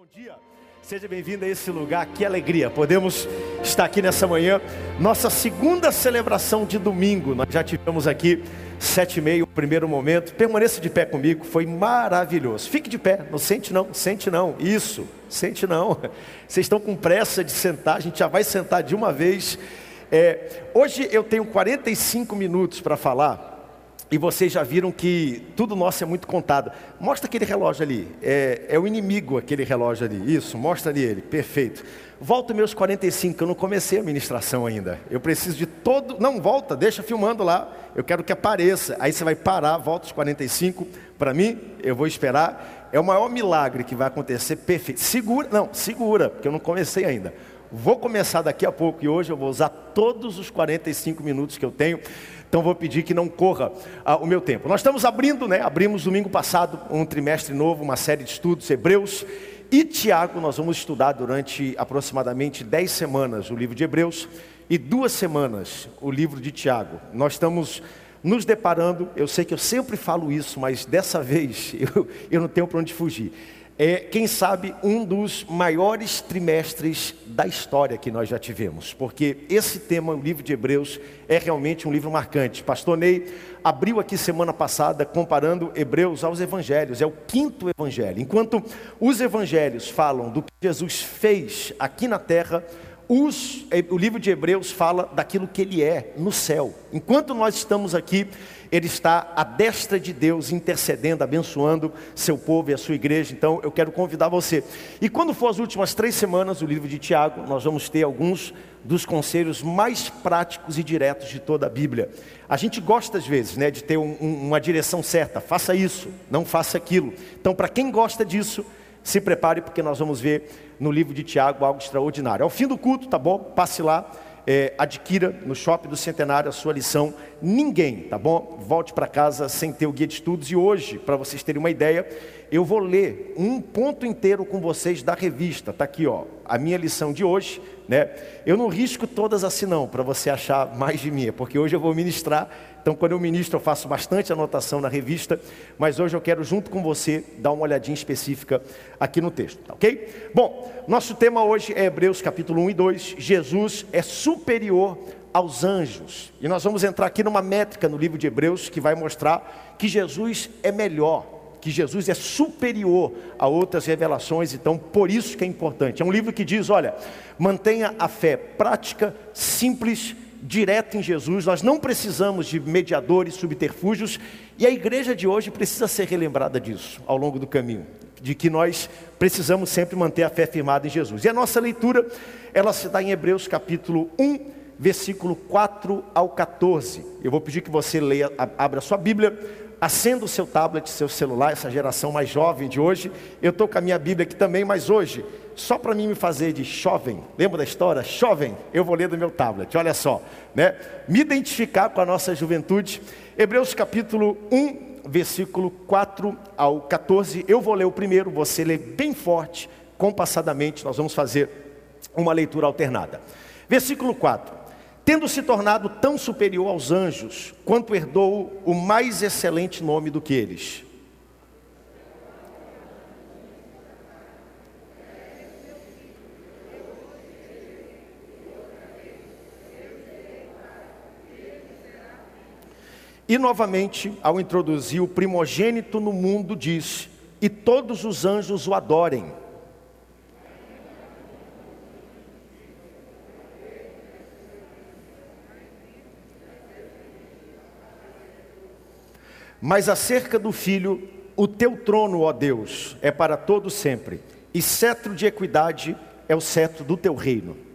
Bom dia, seja bem-vindo a esse lugar, que alegria, podemos estar aqui nessa manhã, nossa segunda celebração de domingo, nós já tivemos aqui sete e meio, o primeiro momento, permaneça de pé comigo, foi maravilhoso, fique de pé, não sente não, sente não, isso, sente não, vocês estão com pressa de sentar, a gente já vai sentar de uma vez, é, hoje eu tenho 45 minutos para falar, e vocês já viram que tudo nosso é muito contado. Mostra aquele relógio ali. É, é, o inimigo aquele relógio ali. Isso, mostra ali ele. Perfeito. Volta meus 45, eu não comecei a ministração ainda. Eu preciso de todo. Não, volta, deixa filmando lá. Eu quero que apareça. Aí você vai parar, volta os 45. Para mim, eu vou esperar. É o maior milagre que vai acontecer. Perfeito. Segura, não, segura, porque eu não comecei ainda. Vou começar daqui a pouco e hoje eu vou usar todos os 45 minutos que eu tenho. Então vou pedir que não corra ah, o meu tempo. Nós estamos abrindo, né? Abrimos domingo passado um trimestre novo, uma série de estudos Hebreus e Tiago. Nós vamos estudar durante aproximadamente 10 semanas o livro de Hebreus e duas semanas o livro de Tiago. Nós estamos nos deparando, eu sei que eu sempre falo isso, mas dessa vez eu, eu não tenho para onde fugir é, quem sabe, um dos maiores trimestres da história que nós já tivemos, porque esse tema, o livro de Hebreus, é realmente um livro marcante. Pastor Ney abriu aqui semana passada comparando Hebreus aos evangelhos, é o quinto evangelho. Enquanto os evangelhos falam do que Jesus fez aqui na terra, os, o livro de Hebreus fala daquilo que ele é no céu. Enquanto nós estamos aqui, ele está à destra de Deus, intercedendo, abençoando seu povo e a sua igreja. Então eu quero convidar você. E quando for as últimas três semanas do livro de Tiago, nós vamos ter alguns dos conselhos mais práticos e diretos de toda a Bíblia. A gente gosta às vezes né, de ter um, um, uma direção certa, faça isso, não faça aquilo. Então, para quem gosta disso, se prepare, porque nós vamos ver no livro de Tiago algo extraordinário. Ao fim do culto, tá bom? Passe lá, é, adquira no shopping do Centenário a sua lição. Ninguém, tá bom? Volte para casa sem ter o guia de estudos. E hoje, para vocês terem uma ideia, eu vou ler um ponto inteiro com vocês da revista. Tá aqui, ó, a minha lição de hoje, né? Eu não risco todas assim não, para você achar mais de mim, porque hoje eu vou ministrar então, quando eu ministro, eu faço bastante anotação na revista, mas hoje eu quero, junto com você, dar uma olhadinha específica aqui no texto, tá ok? Bom, nosso tema hoje é Hebreus capítulo 1 e 2. Jesus é superior aos anjos. E nós vamos entrar aqui numa métrica no livro de Hebreus que vai mostrar que Jesus é melhor, que Jesus é superior a outras revelações, então por isso que é importante. É um livro que diz: olha, mantenha a fé prática, simples direto em Jesus, nós não precisamos de mediadores, subterfúgios, e a igreja de hoje precisa ser relembrada disso ao longo do caminho, de que nós precisamos sempre manter a fé firmada em Jesus. E a nossa leitura, ela se dá em Hebreus capítulo 1, versículo 4 ao 14. Eu vou pedir que você leia, abra sua Bíblia, acenda o seu tablet, seu celular, essa geração mais jovem de hoje. Eu estou com a minha Bíblia aqui também, mas hoje, só para mim me fazer de jovem, lembra da história? Jovem, eu vou ler do meu tablet, olha só, né? Me identificar com a nossa juventude. Hebreus capítulo 1, versículo 4 ao 14. Eu vou ler o primeiro, você lê bem forte, compassadamente, nós vamos fazer uma leitura alternada. Versículo 4 tendo se tornado tão superior aos anjos, quanto herdou o mais excelente nome do que eles. E novamente, ao introduzir o primogênito no mundo, diz: E todos os anjos o adorem. Mas acerca do filho, o teu trono, ó Deus, é para todo sempre, e cetro de equidade é o cetro do teu reino.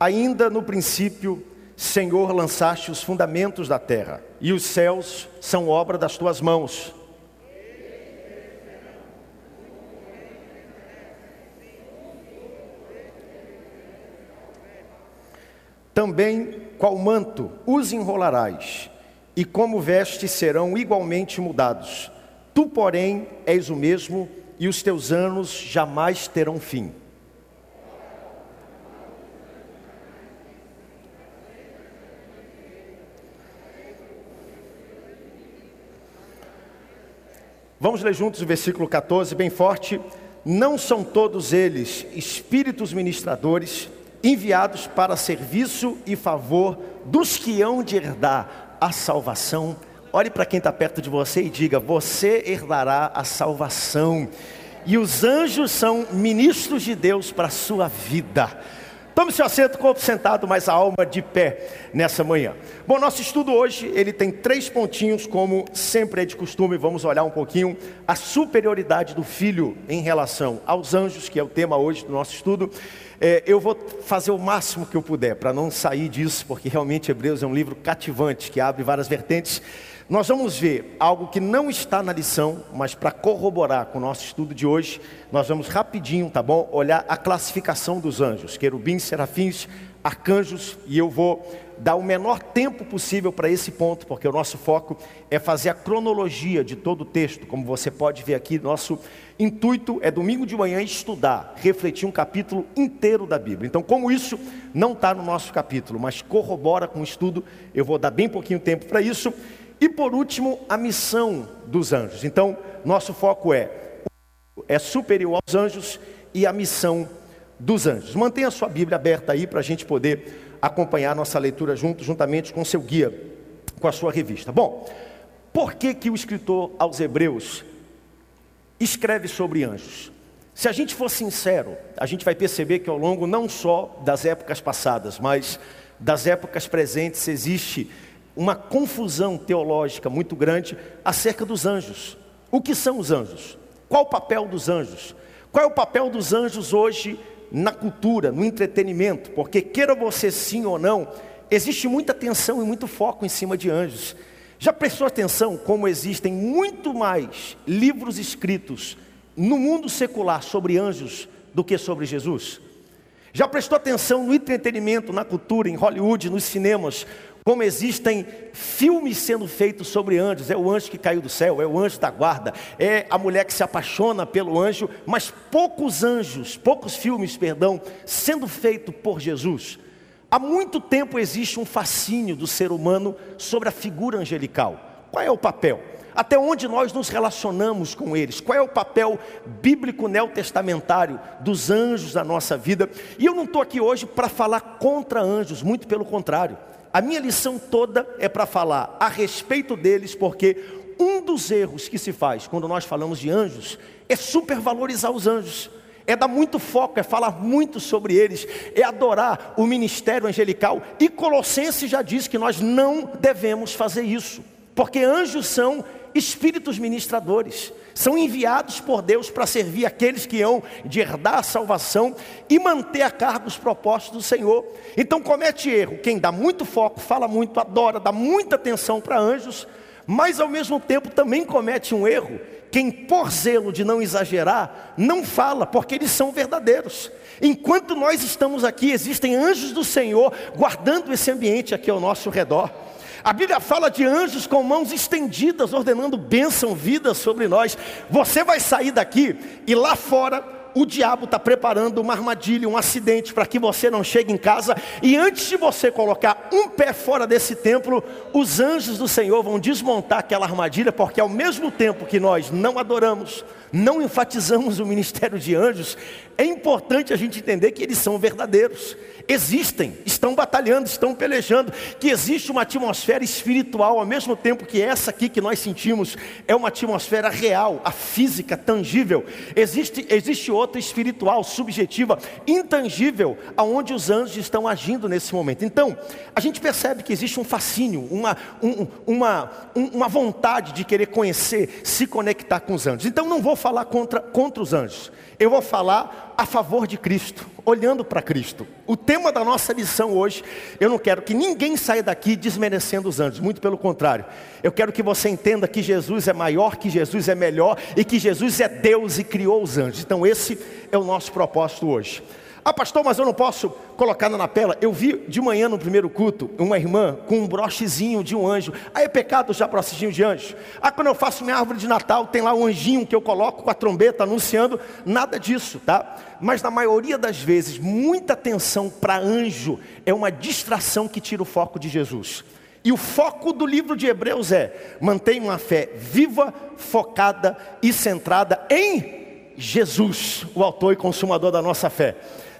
Ainda no princípio, Senhor, lançaste os fundamentos da terra, e os céus são obra das tuas mãos. Também, qual manto os enrolarás, e como vestes serão igualmente mudados. Tu, porém, és o mesmo, e os teus anos jamais terão fim. Vamos ler juntos o versículo 14, bem forte. Não são todos eles espíritos ministradores, enviados para serviço e favor dos que hão de herdar a salvação. Olhe para quem está perto de você e diga: Você herdará a salvação. E os anjos são ministros de Deus para a sua vida. Tome seu assento, corpo sentado, mas a alma de pé nessa manhã. Bom, nosso estudo hoje, ele tem três pontinhos, como sempre é de costume, vamos olhar um pouquinho a superioridade do filho em relação aos anjos, que é o tema hoje do nosso estudo. É, eu vou fazer o máximo que eu puder para não sair disso, porque realmente Hebreus é um livro cativante, que abre várias vertentes. Nós vamos ver algo que não está na lição, mas para corroborar com o nosso estudo de hoje, nós vamos rapidinho, tá bom? Olhar a classificação dos anjos, querubins, serafins, arcanjos, e eu vou dar o menor tempo possível para esse ponto, porque o nosso foco é fazer a cronologia de todo o texto, como você pode ver aqui, nosso intuito é domingo de manhã estudar, refletir um capítulo inteiro da Bíblia. Então, como isso não está no nosso capítulo, mas corrobora com o estudo, eu vou dar bem pouquinho tempo para isso. E por último, a missão dos anjos. Então, nosso foco é é superior aos anjos e a missão dos anjos. Mantenha a sua Bíblia aberta aí para a gente poder acompanhar nossa leitura junto, juntamente com seu guia, com a sua revista. Bom, por que que o escritor aos Hebreus escreve sobre anjos? Se a gente for sincero, a gente vai perceber que ao longo não só das épocas passadas, mas das épocas presentes existe uma confusão teológica muito grande acerca dos anjos. O que são os anjos? Qual o papel dos anjos? Qual é o papel dos anjos hoje na cultura, no entretenimento? Porque queira você sim ou não, existe muita atenção e muito foco em cima de anjos. Já prestou atenção como existem muito mais livros escritos no mundo secular sobre anjos do que sobre Jesus? Já prestou atenção no entretenimento, na cultura, em Hollywood, nos cinemas, como existem filmes sendo feitos sobre anjos, é o anjo que caiu do céu, é o anjo da guarda, é a mulher que se apaixona pelo anjo, mas poucos anjos, poucos filmes, perdão, sendo feitos por Jesus. Há muito tempo existe um fascínio do ser humano sobre a figura angelical. Qual é o papel? Até onde nós nos relacionamos com eles? Qual é o papel bíblico neotestamentário dos anjos na nossa vida? E eu não estou aqui hoje para falar contra anjos, muito pelo contrário. A minha lição toda é para falar a respeito deles, porque um dos erros que se faz quando nós falamos de anjos é supervalorizar os anjos. É dar muito foco, é falar muito sobre eles, é adorar o ministério angelical. E Colossenses já diz que nós não devemos fazer isso, porque anjos são espíritos ministradores, são enviados por Deus para servir aqueles que hão de herdar a salvação e manter a cargo os propósitos do Senhor. Então comete erro quem dá muito foco, fala muito, adora, dá muita atenção para anjos, mas ao mesmo tempo também comete um erro quem por zelo de não exagerar, não fala, porque eles são verdadeiros. Enquanto nós estamos aqui, existem anjos do Senhor guardando esse ambiente aqui ao nosso redor. A Bíblia fala de anjos com mãos estendidas, ordenando bênção, vida sobre nós. Você vai sair daqui e lá fora o diabo está preparando uma armadilha, um acidente para que você não chegue em casa. E antes de você colocar um pé fora desse templo, os anjos do Senhor vão desmontar aquela armadilha, porque ao mesmo tempo que nós não adoramos, não enfatizamos o ministério de anjos, é importante a gente entender que eles são verdadeiros existem, estão batalhando, estão pelejando, que existe uma atmosfera espiritual, ao mesmo tempo que essa aqui que nós sentimos é uma atmosfera real, a física, tangível. Existe, existe outra espiritual, subjetiva, intangível, aonde os anjos estão agindo nesse momento. Então, a gente percebe que existe um fascínio, uma, um, uma, uma vontade de querer conhecer, se conectar com os anjos. Então, não vou falar contra, contra os anjos. Eu vou falar a favor de Cristo, olhando para Cristo. O tema da nossa lição hoje, eu não quero que ninguém saia daqui desmerecendo os anjos, muito pelo contrário. Eu quero que você entenda que Jesus é maior, que Jesus é melhor e que Jesus é Deus e criou os anjos. Então, esse é o nosso propósito hoje. Ah, pastor, mas eu não posso colocar na tela. Eu vi de manhã no primeiro culto uma irmã com um brochezinho de um anjo. Aí é pecado já brochezinho de anjo. Ah, quando eu faço minha árvore de Natal, tem lá um anjinho que eu coloco com a trombeta anunciando. Nada disso, tá? Mas na maioria das vezes, muita atenção para anjo é uma distração que tira o foco de Jesus. E o foco do livro de Hebreus é: mantenha uma fé viva, focada e centrada em Jesus, o autor e consumador da nossa fé.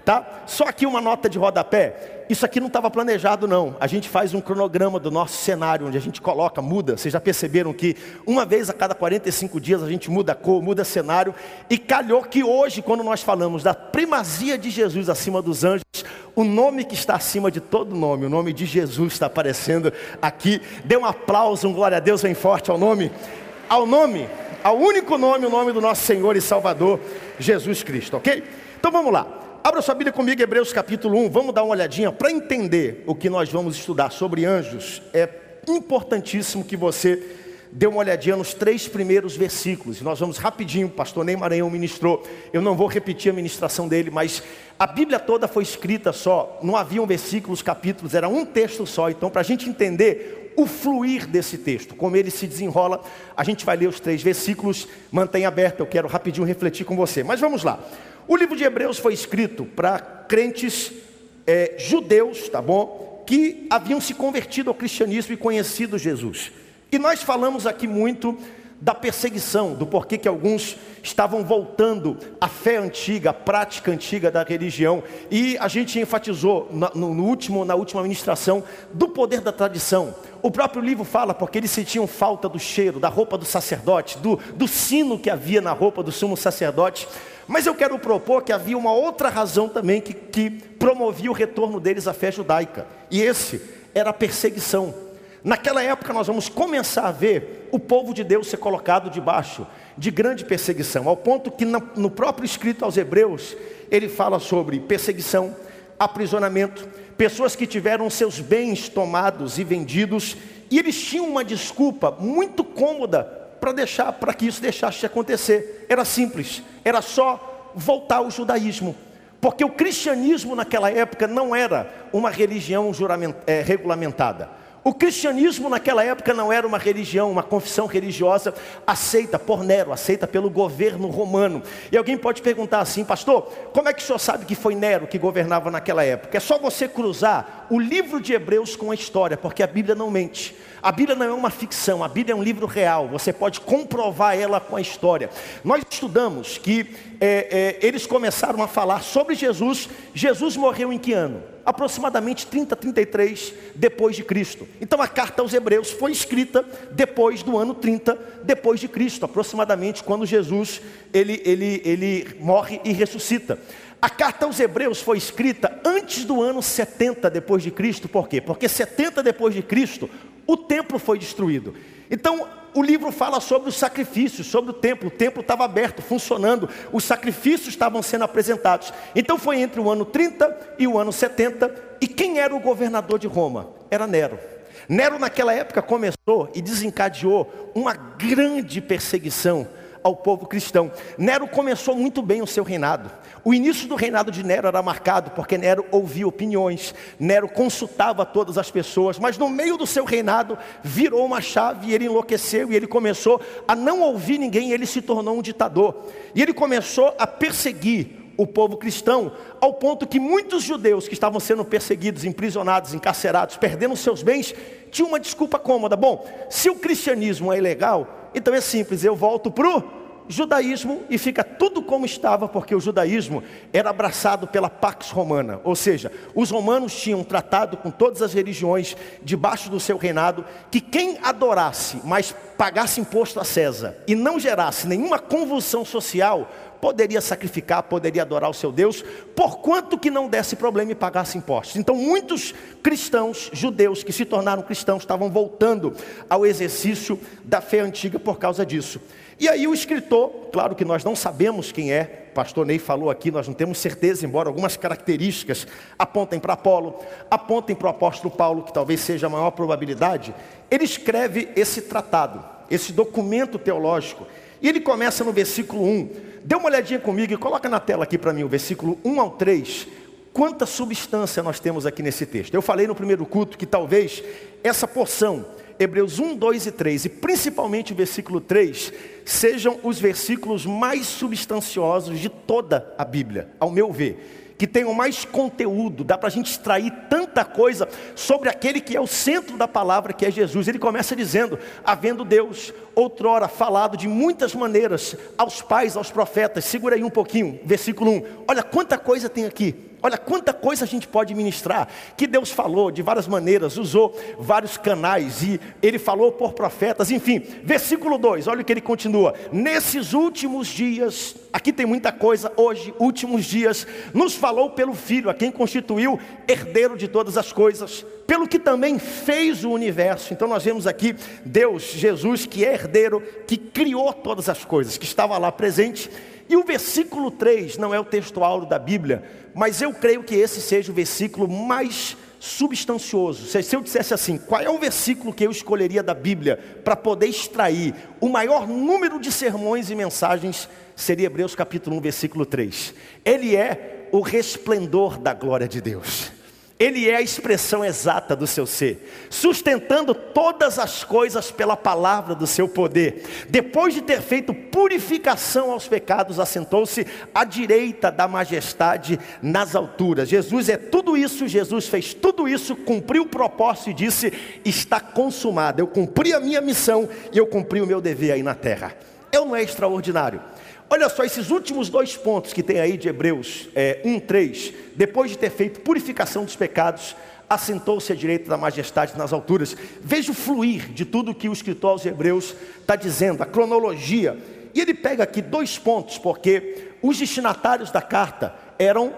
Tá? Só aqui uma nota de rodapé. Isso aqui não estava planejado, não. A gente faz um cronograma do nosso cenário, onde a gente coloca, muda. Vocês já perceberam que uma vez a cada 45 dias a gente muda a cor, muda cenário. E calhou que hoje, quando nós falamos da primazia de Jesus acima dos anjos, o nome que está acima de todo nome, o nome de Jesus está aparecendo aqui. Dê um aplauso, um glória a Deus bem forte ao nome. Ao nome, ao único nome, o nome do nosso Senhor e Salvador, Jesus Cristo, ok? Então vamos lá. Abra sua Bíblia comigo, Hebreus capítulo 1. Vamos dar uma olhadinha para entender o que nós vamos estudar sobre anjos. É importantíssimo que você dê uma olhadinha nos três primeiros versículos. Nós vamos rapidinho, o pastor Ney Maranhão ministrou. Eu não vou repetir a ministração dele, mas a Bíblia toda foi escrita só. Não haviam versículos, capítulos, era um texto só. Então, para a gente entender o fluir desse texto, como ele se desenrola, a gente vai ler os três versículos. Mantenha aberto, eu quero rapidinho refletir com você. Mas vamos lá. O livro de Hebreus foi escrito para crentes é, judeus, tá bom? Que haviam se convertido ao cristianismo e conhecido Jesus. E nós falamos aqui muito da perseguição, do porquê que alguns estavam voltando à fé antiga, à prática antiga da religião. E a gente enfatizou no, último, na última ministração do poder da tradição. O próprio livro fala porque eles sentiam falta do cheiro, da roupa do sacerdote, do, do sino que havia na roupa do sumo sacerdote. Mas eu quero propor que havia uma outra razão também que, que promovia o retorno deles à fé judaica. E esse era a perseguição. Naquela época nós vamos começar a ver o povo de Deus ser colocado debaixo de grande perseguição, ao ponto que no próprio escrito aos Hebreus, ele fala sobre perseguição, aprisionamento, pessoas que tiveram seus bens tomados e vendidos, e eles tinham uma desculpa muito cômoda para deixar, para que isso deixasse de acontecer. Era simples, era só voltar ao judaísmo. Porque o cristianismo naquela época não era uma religião é, regulamentada. O cristianismo naquela época não era uma religião, uma confissão religiosa aceita por Nero, aceita pelo governo romano. E alguém pode perguntar assim, pastor, como é que o senhor sabe que foi Nero que governava naquela época? É só você cruzar o livro de Hebreus com a história, porque a Bíblia não mente. A Bíblia não é uma ficção, a Bíblia é um livro real, você pode comprovar ela com a história. Nós estudamos que é, é, eles começaram a falar sobre Jesus. Jesus morreu em que ano? Aproximadamente 30, 33 depois de Cristo. Então a carta aos Hebreus foi escrita depois do ano 30 depois de Cristo, aproximadamente quando Jesus ele, ele, ele morre e ressuscita. A carta aos Hebreus foi escrita antes do ano 70 depois de Cristo, por quê? Porque 70 depois de Cristo, o templo foi destruído. Então, o livro fala sobre os sacrifícios, sobre o templo. O templo estava aberto, funcionando, os sacrifícios estavam sendo apresentados. Então, foi entre o ano 30 e o ano 70. E quem era o governador de Roma? Era Nero. Nero, naquela época, começou e desencadeou uma grande perseguição ao povo cristão. Nero começou muito bem o seu reinado. O início do reinado de Nero era marcado porque Nero ouvia opiniões, Nero consultava todas as pessoas, mas no meio do seu reinado virou uma chave e ele enlouqueceu e ele começou a não ouvir ninguém, ele se tornou um ditador. E ele começou a perseguir o povo cristão, ao ponto que muitos judeus que estavam sendo perseguidos, imprisionados, encarcerados, perdendo seus bens, tinham uma desculpa cômoda. Bom, se o cristianismo é ilegal, então é simples, eu volto para o judaísmo e fica tudo como estava, porque o judaísmo era abraçado pela Pax Romana, ou seja, os romanos tinham tratado com todas as religiões debaixo do seu reinado que quem adorasse, mas pagasse imposto a César e não gerasse nenhuma convulsão social, poderia sacrificar, poderia adorar o seu Deus, por quanto que não desse problema e pagasse impostos. Então, muitos cristãos, judeus que se tornaram cristãos, estavam voltando ao exercício da fé antiga por causa disso. E aí o escritor, claro que nós não sabemos quem é, pastor Ney falou aqui, nós não temos certeza, embora algumas características apontem para Apolo, apontem para o apóstolo Paulo, que talvez seja a maior probabilidade, ele escreve esse tratado, esse documento teológico, e ele começa no versículo 1. Dê uma olhadinha comigo e coloca na tela aqui para mim o versículo 1 ao 3. Quanta substância nós temos aqui nesse texto. Eu falei no primeiro culto que talvez essa porção Hebreus 1, 2 e 3, e principalmente o versículo 3, sejam os versículos mais substanciosos de toda a Bíblia, ao meu ver. Que tenham mais conteúdo, dá para a gente extrair tanta coisa sobre aquele que é o centro da palavra, que é Jesus. Ele começa dizendo: havendo Deus, outrora falado de muitas maneiras aos pais, aos profetas. Segura aí um pouquinho, versículo 1. Olha quanta coisa tem aqui. Olha quanta coisa a gente pode ministrar, que Deus falou de várias maneiras, usou vários canais e ele falou por profetas, enfim. Versículo 2, olha o que ele continua: Nesses últimos dias, aqui tem muita coisa, hoje, últimos dias, nos falou pelo Filho, a quem constituiu herdeiro de todas as coisas, pelo que também fez o universo. Então nós vemos aqui Deus, Jesus, que é herdeiro, que criou todas as coisas, que estava lá presente e o versículo 3 não é o texto áureo da Bíblia, mas eu creio que esse seja o versículo mais substancioso. Se eu dissesse assim, qual é o versículo que eu escolheria da Bíblia para poder extrair o maior número de sermões e mensagens, seria Hebreus capítulo 1, versículo 3. Ele é o resplendor da glória de Deus. Ele é a expressão exata do seu ser, sustentando todas as coisas pela palavra do seu poder. Depois de ter feito purificação aos pecados, assentou-se à direita da majestade nas alturas. Jesus é tudo isso, Jesus fez tudo isso, cumpriu o propósito e disse: Está consumado. Eu cumpri a minha missão e eu cumpri o meu dever aí na terra. Eu não é extraordinário. Olha só esses últimos dois pontos que tem aí de Hebreus é, 1, 3. Depois de ter feito purificação dos pecados, assentou-se à direita da majestade nas alturas. Veja o fluir de tudo que o escritor aos Hebreus está dizendo, a cronologia. E ele pega aqui dois pontos, porque os destinatários da carta eram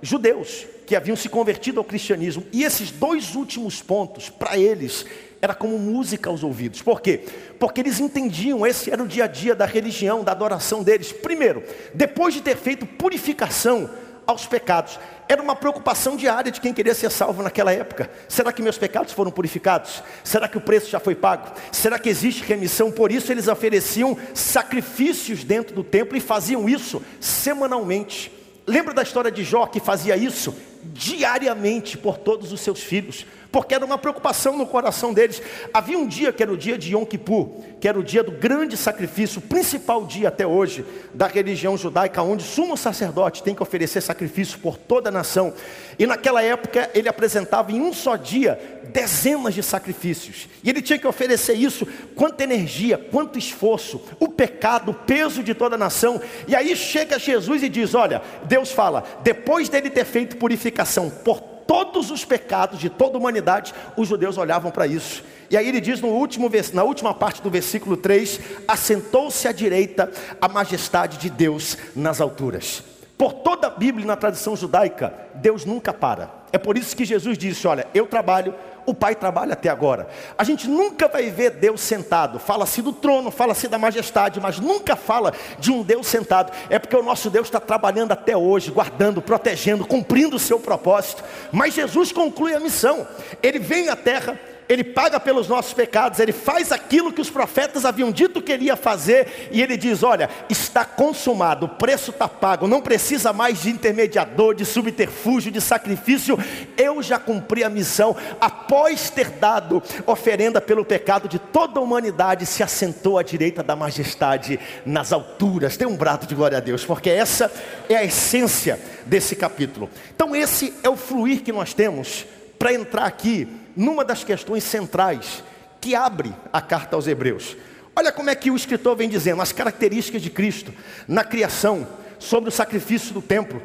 judeus que haviam se convertido ao cristianismo. E esses dois últimos pontos, para eles, era como música aos ouvidos. Por quê? Porque eles entendiam, esse era o dia a dia da religião, da adoração deles. Primeiro, depois de ter feito purificação aos pecados, era uma preocupação diária de quem queria ser salvo naquela época. Será que meus pecados foram purificados? Será que o preço já foi pago? Será que existe remissão? Por isso eles ofereciam sacrifícios dentro do templo e faziam isso semanalmente. Lembra da história de Jó que fazia isso diariamente por todos os seus filhos? porque era uma preocupação no coração deles. Havia um dia que era o dia de Yom Kippur, que era o dia do grande sacrifício, o principal dia até hoje da religião judaica, onde o sumo sacerdote tem que oferecer sacrifício por toda a nação. E naquela época ele apresentava em um só dia dezenas de sacrifícios. E ele tinha que oferecer isso, quanta energia, quanto esforço, o pecado, o peso de toda a nação. E aí chega Jesus e diz: Olha, Deus fala, depois dele ter feito purificação por todos os pecados de toda a humanidade, os judeus olhavam para isso. E aí ele diz no último, na última parte do versículo 3: assentou-se à direita a majestade de Deus nas alturas. Por toda a Bíblia na tradição judaica, Deus nunca para. É por isso que Jesus disse: Olha, eu trabalho, o Pai trabalha até agora. A gente nunca vai ver Deus sentado. Fala-se do trono, fala-se da majestade, mas nunca fala de um Deus sentado. É porque o nosso Deus está trabalhando até hoje, guardando, protegendo, cumprindo o seu propósito. Mas Jesus conclui a missão. Ele vem à terra ele paga pelos nossos pecados, ele faz aquilo que os profetas haviam dito que ele ia fazer, e ele diz: Olha, está consumado, o preço está pago, não precisa mais de intermediador, de subterfúgio, de sacrifício, eu já cumpri a missão, após ter dado oferenda pelo pecado de toda a humanidade, se assentou à direita da majestade nas alturas. Tem um brado de glória a Deus, porque essa é a essência desse capítulo. Então, esse é o fluir que nós temos para entrar aqui numa das questões centrais que abre a carta aos Hebreus. Olha como é que o escritor vem dizendo as características de Cristo na criação, sobre o sacrifício do templo.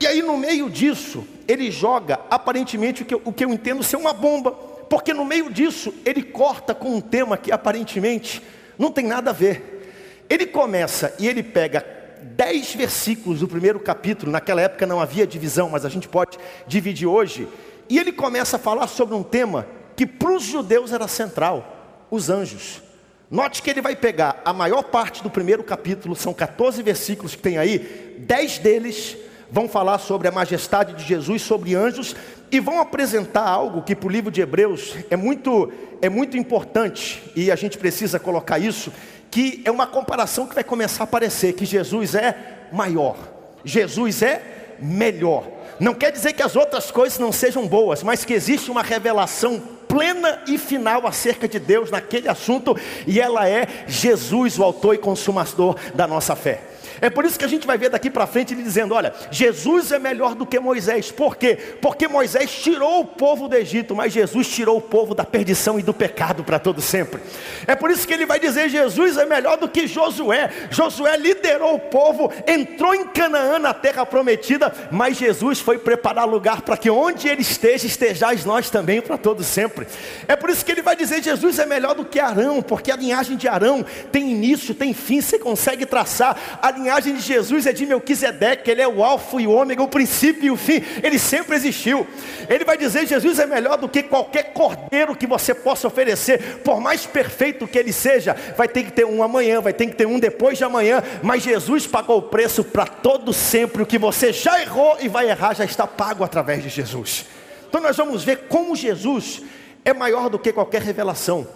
E aí, no meio disso, ele joga aparentemente o que, eu, o que eu entendo ser uma bomba, porque no meio disso, ele corta com um tema que aparentemente não tem nada a ver. Ele começa e ele pega dez versículos do primeiro capítulo, naquela época não havia divisão, mas a gente pode dividir hoje e ele começa a falar sobre um tema que para os judeus era central: os anjos. Note que ele vai pegar a maior parte do primeiro capítulo, são 14 versículos que tem aí, 10 deles vão falar sobre a majestade de Jesus, sobre anjos, e vão apresentar algo que para o livro de Hebreus é muito, é muito importante, e a gente precisa colocar isso, que é uma comparação que vai começar a aparecer, que Jesus é maior, Jesus é melhor. Não quer dizer que as outras coisas não sejam boas, mas que existe uma revelação plena e final acerca de Deus naquele assunto, e ela é Jesus, o autor e consumador da nossa fé. É por isso que a gente vai ver daqui para frente ele dizendo: olha, Jesus é melhor do que Moisés. Por quê? Porque Moisés tirou o povo do Egito, mas Jesus tirou o povo da perdição e do pecado para todo sempre. É por isso que ele vai dizer: Jesus é melhor do que Josué. Josué liderou o povo, entrou em Canaã, na terra prometida, mas Jesus foi preparar lugar para que onde ele esteja, estejais nós também para todo sempre. É por isso que ele vai dizer: Jesus é melhor do que Arão, porque a linhagem de Arão tem início, tem fim, você consegue traçar. A linhagem de Jesus é de Melquisedeque, ele é o alfa e o ômega, o princípio e o fim, ele sempre existiu. Ele vai dizer: Jesus é melhor do que qualquer cordeiro que você possa oferecer, por mais perfeito que ele seja, vai ter que ter um amanhã, vai ter que ter um depois de amanhã, mas Jesus pagou o preço para todo sempre. O que você já errou e vai errar já está pago através de Jesus. Então nós vamos ver como Jesus é maior do que qualquer revelação.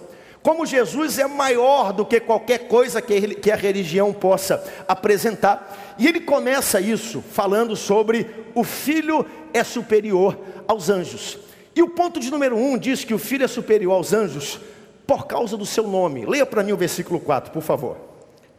Como Jesus é maior do que qualquer coisa que a religião possa apresentar. E ele começa isso falando sobre o filho é superior aos anjos. E o ponto de número um diz que o filho é superior aos anjos por causa do seu nome. Leia para mim o versículo 4, por favor.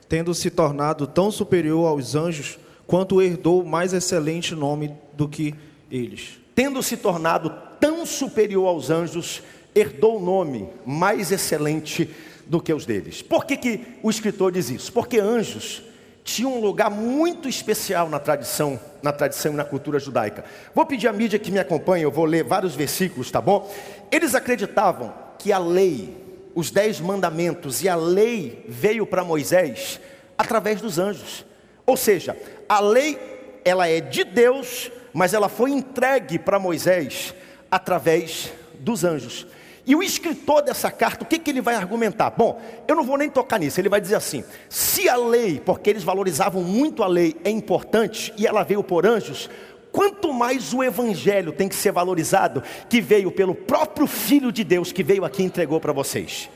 Tendo se tornado tão superior aos anjos, quanto herdou mais excelente nome do que eles. Tendo se tornado tão superior aos anjos, herdou o nome mais excelente do que os deles. Por que, que o escritor diz isso? Porque anjos tinham um lugar muito especial na tradição, na tradição e na cultura judaica. Vou pedir à mídia que me acompanhe, eu vou ler vários versículos, tá bom? Eles acreditavam que a lei, os dez mandamentos e a lei veio para Moisés através dos anjos. Ou seja, a lei ela é de Deus, mas ela foi entregue para Moisés através dos anjos. E o escritor dessa carta, o que, que ele vai argumentar? Bom, eu não vou nem tocar nisso, ele vai dizer assim: se a lei, porque eles valorizavam muito a lei, é importante e ela veio por anjos, quanto mais o evangelho tem que ser valorizado, que veio pelo próprio Filho de Deus que veio aqui e entregou para vocês.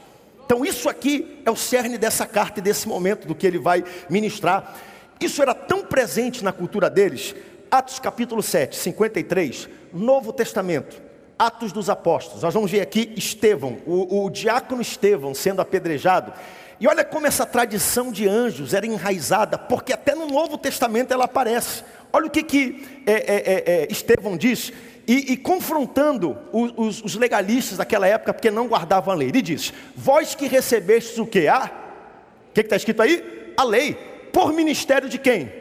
Então, isso aqui é o cerne dessa carta e desse momento do que ele vai ministrar. Isso era tão presente na cultura deles. Atos capítulo 7, 53, Novo Testamento. Atos dos Apóstolos. Nós vamos ver aqui Estevão, o, o diácono Estevão sendo apedrejado. E olha como essa tradição de anjos era enraizada, porque até no Novo Testamento ela aparece. Olha o que, que é, é, é, é Estevão diz, e, e confrontando os, os, legalistas daquela época, porque não guardavam a lei. Ele diz: Vós que recebestes o que? Ah, o que está escrito aí? A lei. Por ministério de quem?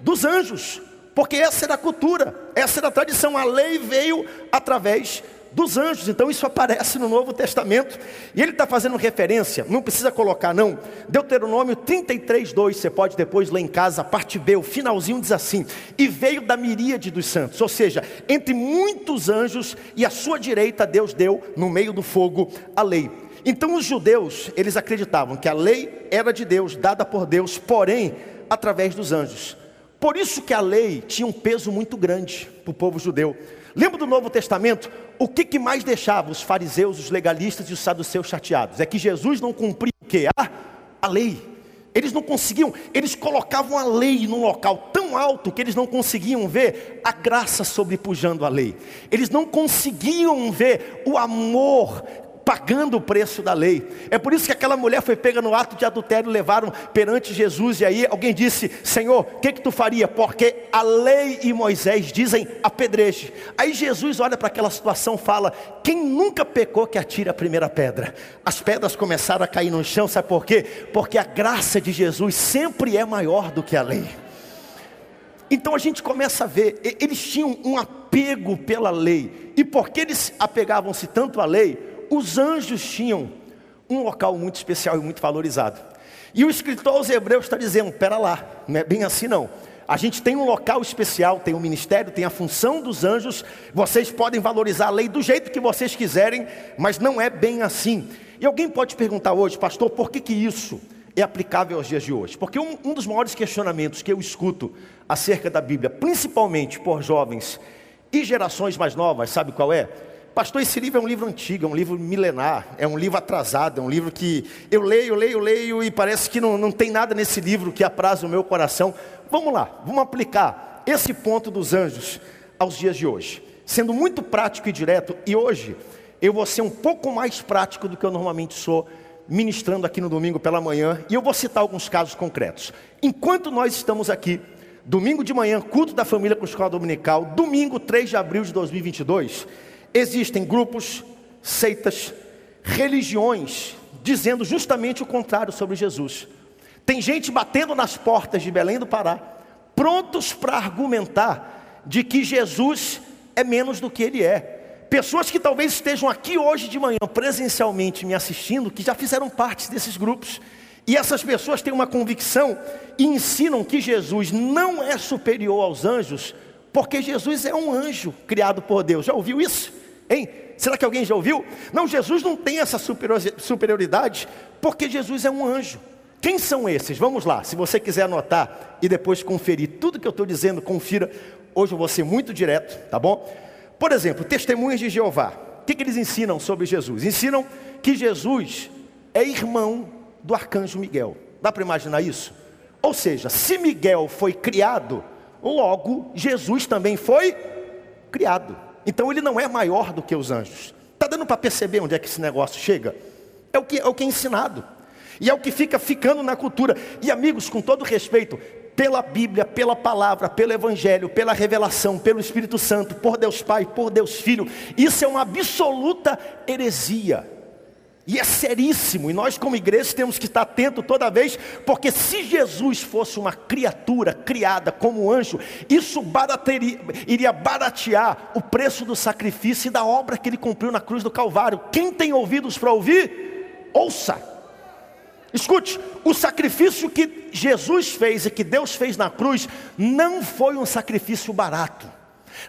Dos anjos porque essa era a cultura, essa era a tradição, a lei veio através dos anjos, então isso aparece no Novo Testamento, e ele está fazendo referência, não precisa colocar não, Deuteronômio 33, 2, você pode depois ler em casa, a parte B, o finalzinho diz assim, e veio da miríade dos santos, ou seja, entre muitos anjos, e à sua direita Deus deu, no meio do fogo, a lei. Então os judeus, eles acreditavam que a lei era de Deus, dada por Deus, porém, através dos anjos. Por isso que a lei tinha um peso muito grande para o povo judeu. Lembra do Novo Testamento? O que, que mais deixava os fariseus, os legalistas e os saduceus chateados? É que Jesus não cumpria o que? A lei. Eles não conseguiam, eles colocavam a lei num local tão alto que eles não conseguiam ver a graça sobrepujando a lei. Eles não conseguiam ver o amor pagando o preço da lei. É por isso que aquela mulher foi pega no ato de adultério, levaram perante Jesus, e aí alguém disse: Senhor, o que, que tu faria? Porque a lei e Moisés dizem apedreje. Aí Jesus olha para aquela situação fala: Quem nunca pecou que atire a primeira pedra? As pedras começaram a cair no chão, sabe por quê? Porque a graça de Jesus sempre é maior do que a lei. Então a gente começa a ver, eles tinham um apego pela lei, e porque eles apegavam-se tanto à lei, os anjos tinham um local muito especial e muito valorizado. E o escritor aos Hebreus está dizendo: pera lá, não é bem assim não. A gente tem um local especial, tem o um ministério, tem a função dos anjos. Vocês podem valorizar a lei do jeito que vocês quiserem, mas não é bem assim. E alguém pode perguntar hoje, pastor, por que, que isso é aplicável aos dias de hoje? Porque um, um dos maiores questionamentos que eu escuto acerca da Bíblia, principalmente por jovens e gerações mais novas, sabe qual é? Pastor, esse livro é um livro antigo, é um livro milenar, é um livro atrasado, é um livro que eu leio, leio, leio e parece que não, não tem nada nesse livro que apraza o meu coração. Vamos lá, vamos aplicar esse ponto dos anjos aos dias de hoje, sendo muito prático e direto. E hoje eu vou ser um pouco mais prático do que eu normalmente sou ministrando aqui no domingo pela manhã, e eu vou citar alguns casos concretos. Enquanto nós estamos aqui, domingo de manhã, culto da família com escola dominical, domingo 3 de abril de 2022, existem grupos, seitas, religiões dizendo justamente o contrário sobre Jesus. Tem gente batendo nas portas de Belém do Pará, prontos para argumentar de que Jesus é menos do que ele é. Pessoas que talvez estejam aqui hoje de manhã presencialmente me assistindo, que já fizeram parte desses grupos. E essas pessoas têm uma convicção e ensinam que Jesus não é superior aos anjos, porque Jesus é um anjo criado por Deus. Já ouviu isso? Hein? Será que alguém já ouviu? Não, Jesus não tem essa superioridade, porque Jesus é um anjo. Quem são esses? Vamos lá, se você quiser anotar e depois conferir tudo que eu estou dizendo, confira. Hoje eu vou ser muito direto, tá bom? Por exemplo, testemunhas de Jeová. O que, que eles ensinam sobre Jesus? Ensinam que Jesus é irmão do arcanjo Miguel. Dá para imaginar isso? Ou seja, se Miguel foi criado, logo Jesus também foi criado. Então ele não é maior do que os anjos. Está dando para perceber onde é que esse negócio chega? É o que é, o que é ensinado. E é o que fica ficando na cultura. E amigos, com todo respeito, pela Bíblia, pela palavra, pelo Evangelho, pela revelação, pelo Espírito Santo, por Deus Pai, por Deus Filho, isso é uma absoluta heresia. E é seríssimo, e nós como igreja temos que estar atento toda vez, porque se Jesus fosse uma criatura criada como anjo, isso barateria, iria baratear o preço do sacrifício e da obra que ele cumpriu na cruz do Calvário. Quem tem ouvidos para ouvir, ouça. Escute, o sacrifício que Jesus fez e que Deus fez na cruz não foi um sacrifício barato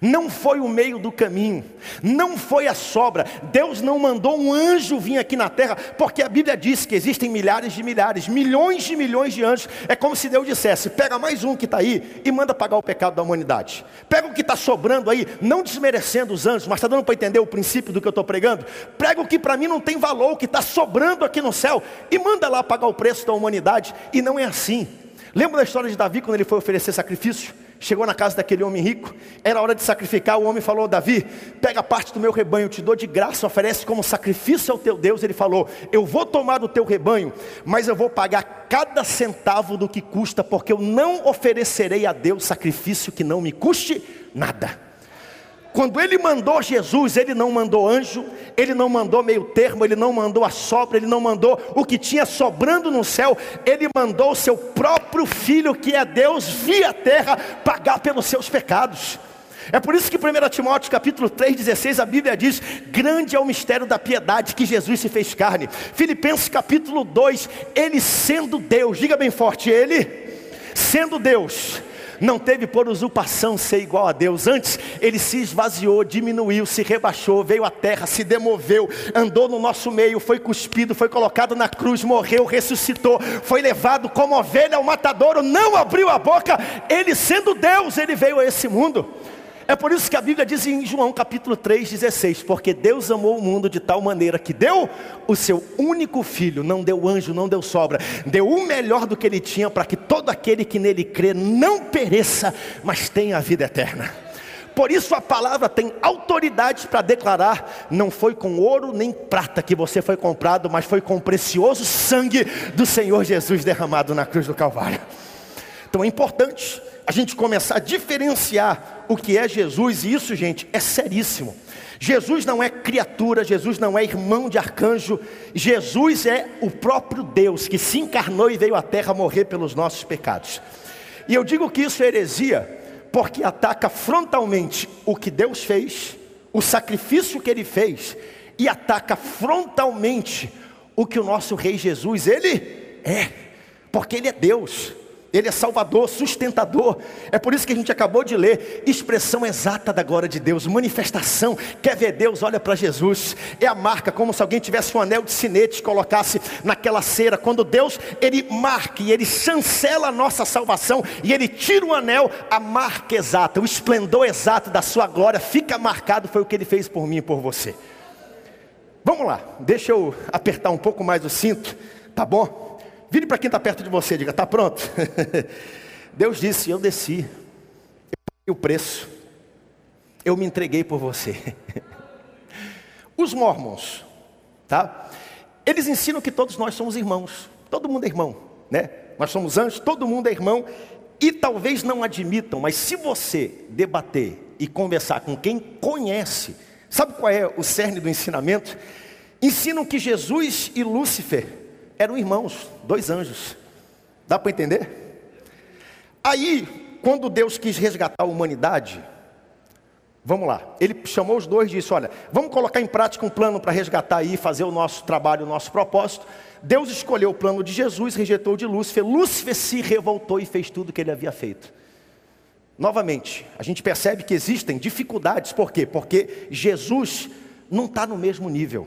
não foi o meio do caminho, não foi a sobra. Deus não mandou um anjo vir aqui na terra, porque a Bíblia diz que existem milhares de milhares, milhões de milhões de anjos. É como se Deus dissesse: pega mais um que está aí e manda pagar o pecado da humanidade. Pega o que está sobrando aí, não desmerecendo os anjos, mas está dando para entender o princípio do que eu estou pregando. Pega o que para mim não tem valor, o que está sobrando aqui no céu, e manda lá pagar o preço da humanidade. E não é assim. Lembra da história de Davi quando ele foi oferecer sacrifício? Chegou na casa daquele homem rico, era hora de sacrificar. O homem falou: Davi, pega parte do meu rebanho, te dou de graça, oferece como sacrifício ao teu Deus. Ele falou: Eu vou tomar do teu rebanho, mas eu vou pagar cada centavo do que custa, porque eu não oferecerei a Deus sacrifício que não me custe nada. Quando ele mandou Jesus, ele não mandou anjo, ele não mandou meio termo, ele não mandou a sobra, ele não mandou o que tinha sobrando no céu, ele mandou o seu próprio filho, que é Deus, via terra, pagar pelos seus pecados. É por isso que 1 Timóteo capítulo 3,16 a Bíblia diz: Grande é o mistério da piedade que Jesus se fez carne. Filipenses capítulo 2, ele sendo Deus, diga bem forte, ele sendo Deus não teve por usurpação ser igual a Deus. Antes, ele se esvaziou, diminuiu, se rebaixou, veio à terra, se demoveu, andou no nosso meio, foi cuspido, foi colocado na cruz, morreu, ressuscitou, foi levado como ovelha ao matadouro, não abriu a boca. Ele, sendo Deus, ele veio a esse mundo. É por isso que a Bíblia diz em João capítulo 3,16: Porque Deus amou o mundo de tal maneira que deu o seu único filho, não deu anjo, não deu sobra, deu o melhor do que ele tinha, para que todo aquele que nele crê não pereça, mas tenha a vida eterna. Por isso a palavra tem autoridade para declarar: não foi com ouro nem prata que você foi comprado, mas foi com o precioso sangue do Senhor Jesus derramado na cruz do Calvário. Então é importante a gente começar a diferenciar o que é Jesus, e isso, gente, é seríssimo. Jesus não é criatura, Jesus não é irmão de arcanjo, Jesus é o próprio Deus que se encarnou e veio à terra morrer pelos nossos pecados. E eu digo que isso é heresia, porque ataca frontalmente o que Deus fez, o sacrifício que ele fez, e ataca frontalmente o que o nosso rei Jesus, ele é, porque ele é Deus. Ele é salvador, sustentador. É por isso que a gente acabou de ler, expressão exata da glória de Deus, manifestação. Quer ver Deus? Olha para Jesus. É a marca, como se alguém tivesse um anel de sinete colocasse naquela cera. Quando Deus ele marca e ele chancela a nossa salvação e ele tira o anel, a marca exata, o esplendor exato da sua glória fica marcado. Foi o que ele fez por mim e por você. Vamos lá, deixa eu apertar um pouco mais o cinto, tá bom? Vire para quem está perto de você, diga: está pronto? Deus disse: Eu desci, eu paguei o preço, eu me entreguei por você. Os mormons, tá? Eles ensinam que todos nós somos irmãos, todo mundo é irmão, né? Nós somos anjos, todo mundo é irmão, e talvez não admitam, mas se você debater e conversar com quem conhece, sabe qual é o cerne do ensinamento? Ensinam que Jesus e Lúcifer eram irmãos, dois anjos. Dá para entender? Aí, quando Deus quis resgatar a humanidade, Vamos lá. Ele chamou os dois e disse: Olha, vamos colocar em prática um plano para resgatar aí, fazer o nosso trabalho, o nosso propósito. Deus escolheu o plano de Jesus, rejeitou de Lúcifer. Lúcifer se revoltou e fez tudo o que ele havia feito. Novamente, a gente percebe que existem dificuldades, por quê? Porque Jesus não está no mesmo nível.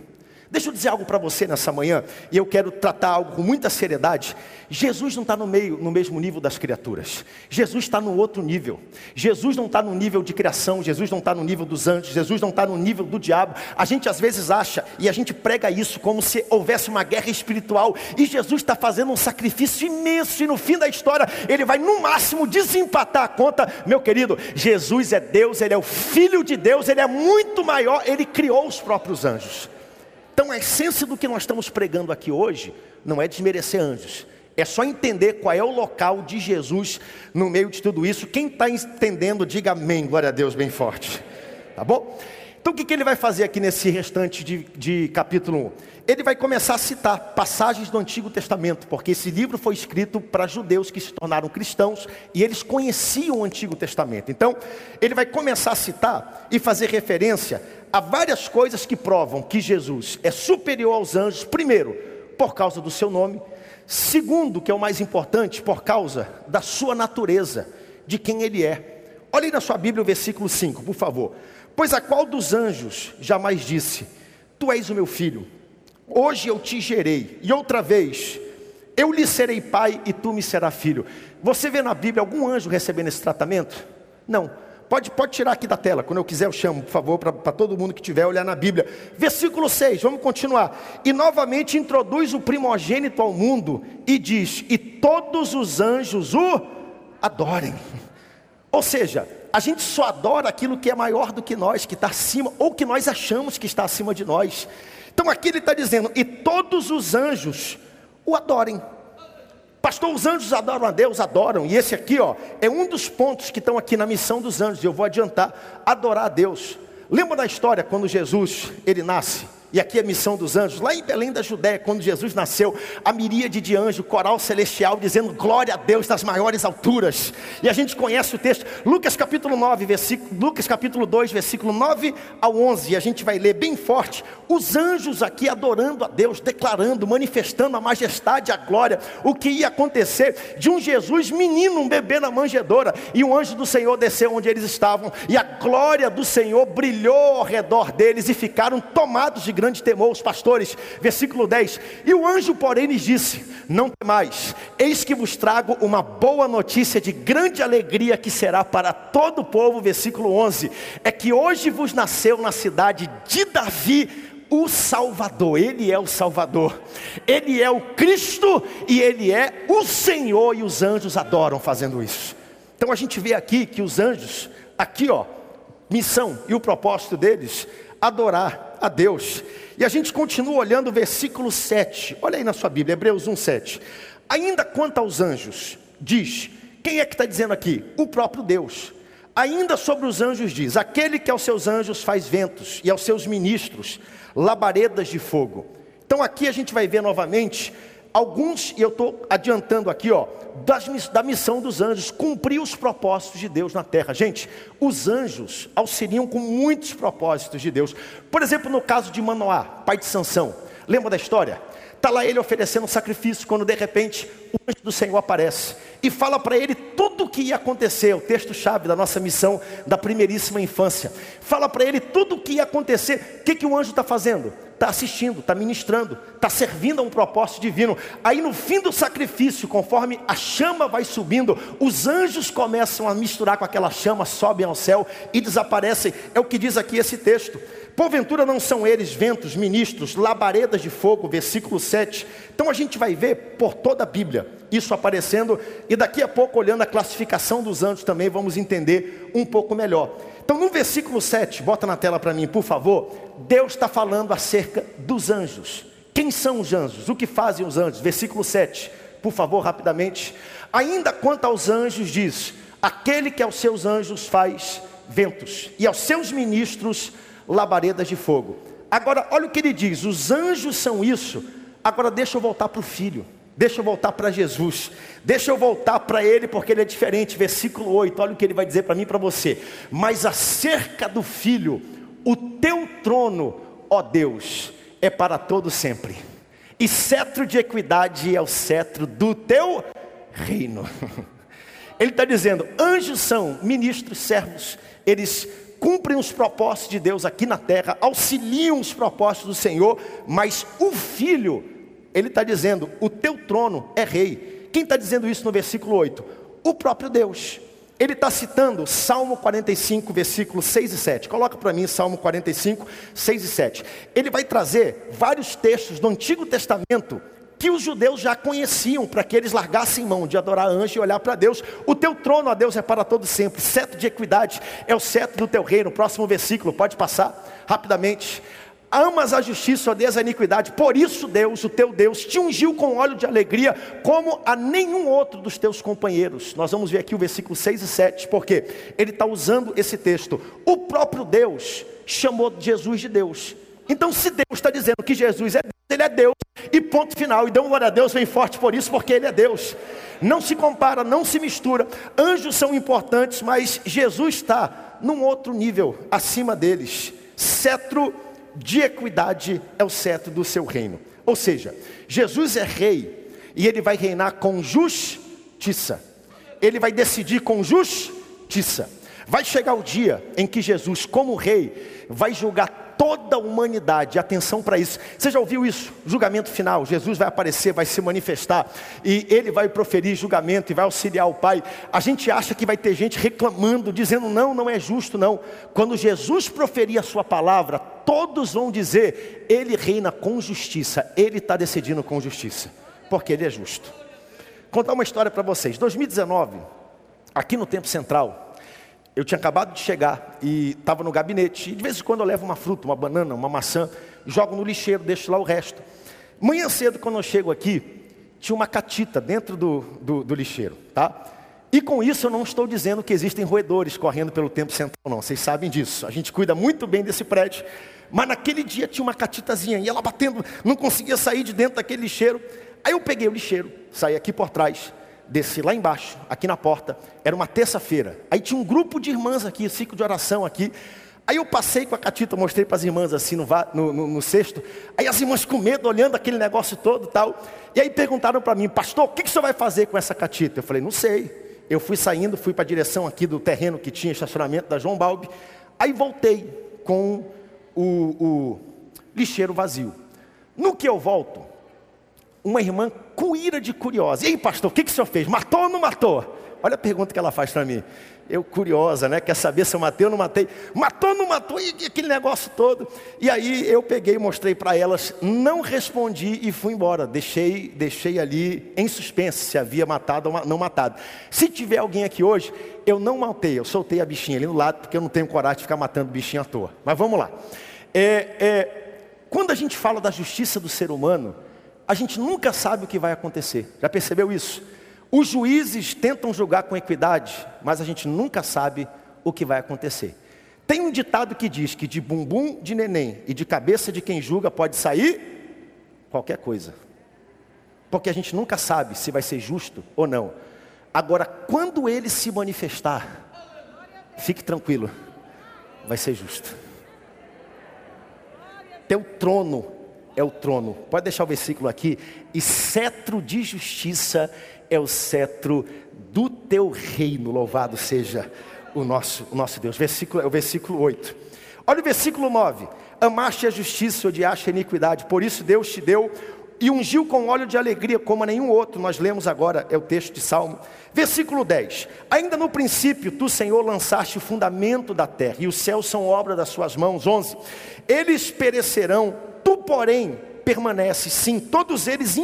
Deixa eu dizer algo para você nessa manhã, e eu quero tratar algo com muita seriedade. Jesus não está no meio, no mesmo nível das criaturas. Jesus está no outro nível. Jesus não está no nível de criação. Jesus não está no nível dos anjos. Jesus não está no nível do diabo. A gente às vezes acha e a gente prega isso como se houvesse uma guerra espiritual. E Jesus está fazendo um sacrifício imenso e no fim da história ele vai no máximo desempatar a conta. Meu querido, Jesus é Deus. Ele é o Filho de Deus. Ele é muito maior. Ele criou os próprios anjos. Então a essência do que nós estamos pregando aqui hoje não é desmerecer anjos. É só entender qual é o local de Jesus no meio de tudo isso. Quem está entendendo, diga amém, glória a Deus, bem forte. Tá bom? Então o que, que ele vai fazer aqui nesse restante de, de capítulo 1? Ele vai começar a citar passagens do Antigo Testamento, porque esse livro foi escrito para judeus que se tornaram cristãos e eles conheciam o Antigo Testamento. Então, ele vai começar a citar e fazer referência há várias coisas que provam que Jesus é superior aos anjos, primeiro, por causa do seu nome, segundo, que é o mais importante, por causa da sua natureza, de quem ele é. Olhe na sua Bíblia o versículo 5, por favor. Pois a qual dos anjos jamais disse: Tu és o meu filho, hoje eu te gerei, e outra vez, eu lhe serei pai e tu me serás filho. Você vê na Bíblia algum anjo recebendo esse tratamento? Não. Pode, pode tirar aqui da tela, quando eu quiser eu chamo, por favor, para todo mundo que tiver olhar na Bíblia. Versículo 6, vamos continuar. E novamente introduz o primogênito ao mundo e diz: E todos os anjos o adorem. Ou seja, a gente só adora aquilo que é maior do que nós, que está acima, ou que nós achamos que está acima de nós. Então aqui ele está dizendo: E todos os anjos o adorem. Pastor, os anjos adoram a Deus, adoram. E esse aqui, ó, é um dos pontos que estão aqui na missão dos anjos. Eu vou adiantar, adorar a Deus. Lembra da história quando Jesus ele nasce? E aqui é a missão dos anjos, lá em Belém da Judéia, quando Jesus nasceu, a miríade de anjos, coral celestial, dizendo glória a Deus nas maiores alturas. E a gente conhece o texto, Lucas capítulo 9, versículo, Lucas capítulo 2, versículo 9 ao 11, e a gente vai ler bem forte, os anjos aqui adorando a Deus, declarando, manifestando a majestade, a glória, o que ia acontecer de um Jesus menino, um bebê na manjedoura, e o anjo do Senhor desceu onde eles estavam, e a glória do Senhor brilhou ao redor deles, e ficaram tomados de grande temor os pastores. Versículo 10: E o anjo, porém, lhes disse: Não temais, eis que vos trago uma boa notícia de grande alegria que será para todo o povo. Versículo 11: É que hoje vos nasceu na cidade de Davi o Salvador, Ele é o Salvador, Ele é o Cristo e Ele é o Senhor, e os anjos adoram fazendo isso. Então a gente vê aqui que os anjos, aqui ó, missão e o propósito deles, adorar a Deus. E a gente continua olhando o versículo 7. Olha aí na sua Bíblia, Hebreus 1, 7. Ainda quanto aos anjos, diz: quem é que está dizendo aqui? O próprio Deus. Ainda sobre os anjos diz: aquele que aos seus anjos faz ventos e aos seus ministros labaredas de fogo. Então aqui a gente vai ver novamente alguns, e eu estou adiantando aqui, ó, das, da missão dos anjos, cumprir os propósitos de Deus na terra. Gente, os anjos auxiliam com muitos propósitos de Deus. Por exemplo, no caso de Manoá, pai de Sansão, lembra da história? Está lá ele oferecendo um sacrifício, quando de repente o anjo do Senhor aparece e fala para ele tudo o que ia acontecer, o texto-chave da nossa missão da primeiríssima infância. Fala para ele tudo o que ia acontecer. O que, que o anjo está fazendo? está assistindo, está ministrando, está servindo a um propósito divino. Aí no fim do sacrifício, conforme a chama vai subindo, os anjos começam a misturar com aquela chama, sobem ao céu e desaparecem. É o que diz aqui esse texto. Porventura não são eles ventos, ministros, labaredas de fogo, versículo 7. Então a gente vai ver por toda a Bíblia isso aparecendo, e daqui a pouco, olhando a classificação dos anjos também, vamos entender um pouco melhor. Então, no versículo 7, bota na tela para mim, por favor. Deus está falando acerca dos anjos. Quem são os anjos? O que fazem os anjos? Versículo 7, por favor, rapidamente. Ainda quanto aos anjos, diz: Aquele que aos seus anjos faz ventos, e aos seus ministros labaredas de fogo. Agora, olha o que ele diz: os anjos são isso. Agora, deixa eu voltar para o filho. Deixa eu voltar para Jesus. Deixa eu voltar para ele, porque ele é diferente. Versículo 8, olha o que ele vai dizer para mim e para você. Mas acerca do filho, o teu trono, ó Deus, é para todo sempre. E cetro de equidade é o cetro do teu reino. Ele está dizendo: anjos são ministros, servos, eles cumprem os propósitos de Deus aqui na terra, auxiliam os propósitos do Senhor, mas o filho, ele está dizendo: o teu trono é rei. Quem está dizendo isso no versículo 8? O próprio Deus. Ele está citando Salmo 45, versículos 6 e 7. Coloca para mim Salmo 45, 6 e 7. Ele vai trazer vários textos do Antigo Testamento que os judeus já conheciam, para que eles largassem mão de adorar anjo e olhar para Deus. O teu trono, a Deus, é para todo sempre. Cetro de equidade é o cetro do teu reino. Próximo versículo, pode passar rapidamente. Amas a justiça, odeias a iniquidade. Por isso, Deus, o teu Deus, te ungiu com óleo de alegria, como a nenhum outro dos teus companheiros. Nós vamos ver aqui o versículo 6 e 7, porque ele está usando esse texto. O próprio Deus chamou Jesus de Deus. Então, se Deus está dizendo que Jesus é Deus, ele é Deus, e ponto final. E dão glória a Deus bem forte por isso, porque Ele é Deus. Não se compara, não se mistura. Anjos são importantes, mas Jesus está num outro nível acima deles. Cetro de equidade é o cetro do seu reino. Ou seja, Jesus é rei e ele vai reinar com justiça. Ele vai decidir com justiça. Vai chegar o dia em que Jesus, como rei, vai julgar toda a humanidade. Atenção para isso. Você já ouviu isso? Julgamento final. Jesus vai aparecer, vai se manifestar e ele vai proferir julgamento e vai auxiliar o Pai. A gente acha que vai ter gente reclamando, dizendo não, não é justo, não. Quando Jesus proferir a sua palavra, todos vão dizer: Ele reina com justiça, Ele está decidindo com justiça, porque Ele é justo. Contar uma história para vocês. 2019, aqui no Tempo Central, eu tinha acabado de chegar e estava no gabinete. E de vez em quando eu levo uma fruta, uma banana, uma maçã, jogo no lixeiro, deixo lá o resto. Manhã cedo, quando eu chego aqui, tinha uma catita dentro do, do, do lixeiro, tá? E com isso eu não estou dizendo que existem roedores correndo pelo tempo central, não. Vocês sabem disso. A gente cuida muito bem desse prédio. Mas naquele dia tinha uma catitazinha e ela batendo, não conseguia sair de dentro daquele lixeiro. Aí eu peguei o lixeiro, saí aqui por trás, desci lá embaixo, aqui na porta, era uma terça-feira. Aí tinha um grupo de irmãs aqui, ciclo de oração aqui. Aí eu passei com a catita, mostrei para as irmãs assim no, no, no, no, cesto. Aí as irmãs com medo, olhando aquele negócio todo tal. E aí perguntaram para mim, pastor, o que, que o senhor vai fazer com essa catita? Eu falei, não sei. Eu fui saindo, fui para a direção aqui do terreno que tinha estacionamento da João Balbi. Aí voltei com o, o lixeiro vazio. No que eu volto, uma irmã com ira de curiosa. E aí, pastor, o que, que o senhor fez? Matou ou não matou? Olha a pergunta que ela faz para mim. Eu, curiosa, né? Quer saber se eu matei ou não matei? Matou ou não matou? E aquele negócio todo. E aí eu peguei mostrei para elas, não respondi e fui embora. Deixei, deixei ali em suspense se havia matado ou não matado. Se tiver alguém aqui hoje, eu não matei, eu soltei a bichinha ali no lado, porque eu não tenho coragem de ficar matando bichinho à toa. Mas vamos lá. É, é, quando a gente fala da justiça do ser humano, a gente nunca sabe o que vai acontecer. Já percebeu isso? Os juízes tentam julgar com equidade, mas a gente nunca sabe o que vai acontecer. Tem um ditado que diz que de bumbum de neném e de cabeça de quem julga pode sair qualquer coisa. Porque a gente nunca sabe se vai ser justo ou não. Agora, quando ele se manifestar, fique tranquilo, vai ser justo. Teu trono é o trono. Pode deixar o versículo aqui. E cetro de justiça é o cetro do teu reino. Louvado seja o nosso, o nosso Deus. Versículo, é o versículo 8. Olha o versículo 9. Amaste a justiça, odiaste a iniquidade. Por isso Deus te deu e ungiu com óleo de alegria como a nenhum outro. Nós lemos agora, é o texto de Salmo. Versículo 10. Ainda no princípio, tu, Senhor, lançaste o fundamento da terra, e os céus são obra das suas mãos. 11. Eles perecerão, Tu, porém, permanece, sim, todos eles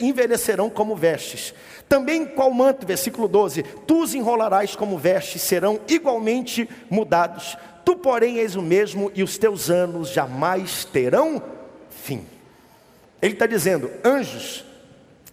envelhecerão como vestes. Também qual manto, versículo 12: Tu os enrolarás como vestes, serão igualmente mudados. Tu, porém, és o mesmo, e os teus anos jamais terão fim. Ele está dizendo: anjos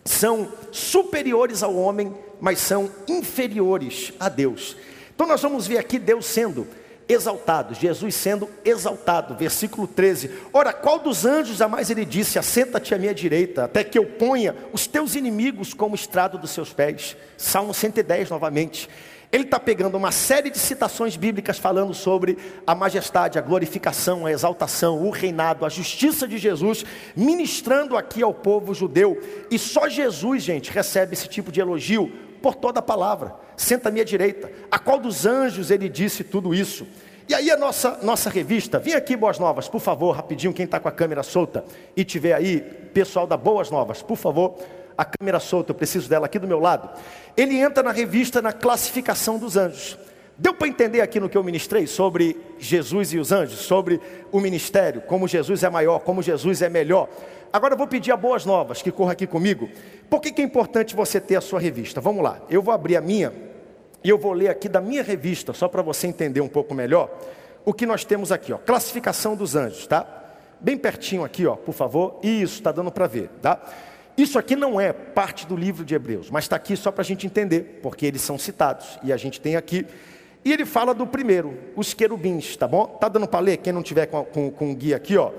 são superiores ao homem, mas são inferiores a Deus. Então nós vamos ver aqui Deus sendo exaltado, Jesus sendo exaltado, versículo 13. Ora, qual dos anjos jamais ele disse: Assenta-te à minha direita, até que eu ponha os teus inimigos como estrado dos seus pés? Salmo 110 novamente. Ele está pegando uma série de citações bíblicas falando sobre a majestade, a glorificação, a exaltação, o reinado, a justiça de Jesus, ministrando aqui ao povo judeu. E só Jesus, gente, recebe esse tipo de elogio por toda a palavra. Senta à minha direita. A qual dos anjos ele disse tudo isso? E aí a nossa, nossa revista, vem aqui Boas Novas, por favor, rapidinho, quem está com a câmera solta e tiver aí, pessoal da Boas Novas, por favor a câmera solta, eu preciso dela aqui do meu lado. Ele entra na revista na classificação dos anjos. Deu para entender aqui no que eu ministrei sobre Jesus e os anjos, sobre o ministério, como Jesus é maior, como Jesus é melhor. Agora eu vou pedir a boas novas que corra aqui comigo. Por que, que é importante você ter a sua revista? Vamos lá, eu vou abrir a minha e eu vou ler aqui da minha revista, só para você entender um pouco melhor o que nós temos aqui, ó. Classificação dos anjos, tá? Bem pertinho aqui, ó, por favor. Isso, está dando para ver, tá? Isso aqui não é parte do livro de Hebreus, mas está aqui só para a gente entender, porque eles são citados e a gente tem aqui. E ele fala do primeiro, os querubins, tá bom? Tá dando para ler? Quem não tiver com, com, com o guia aqui, ó.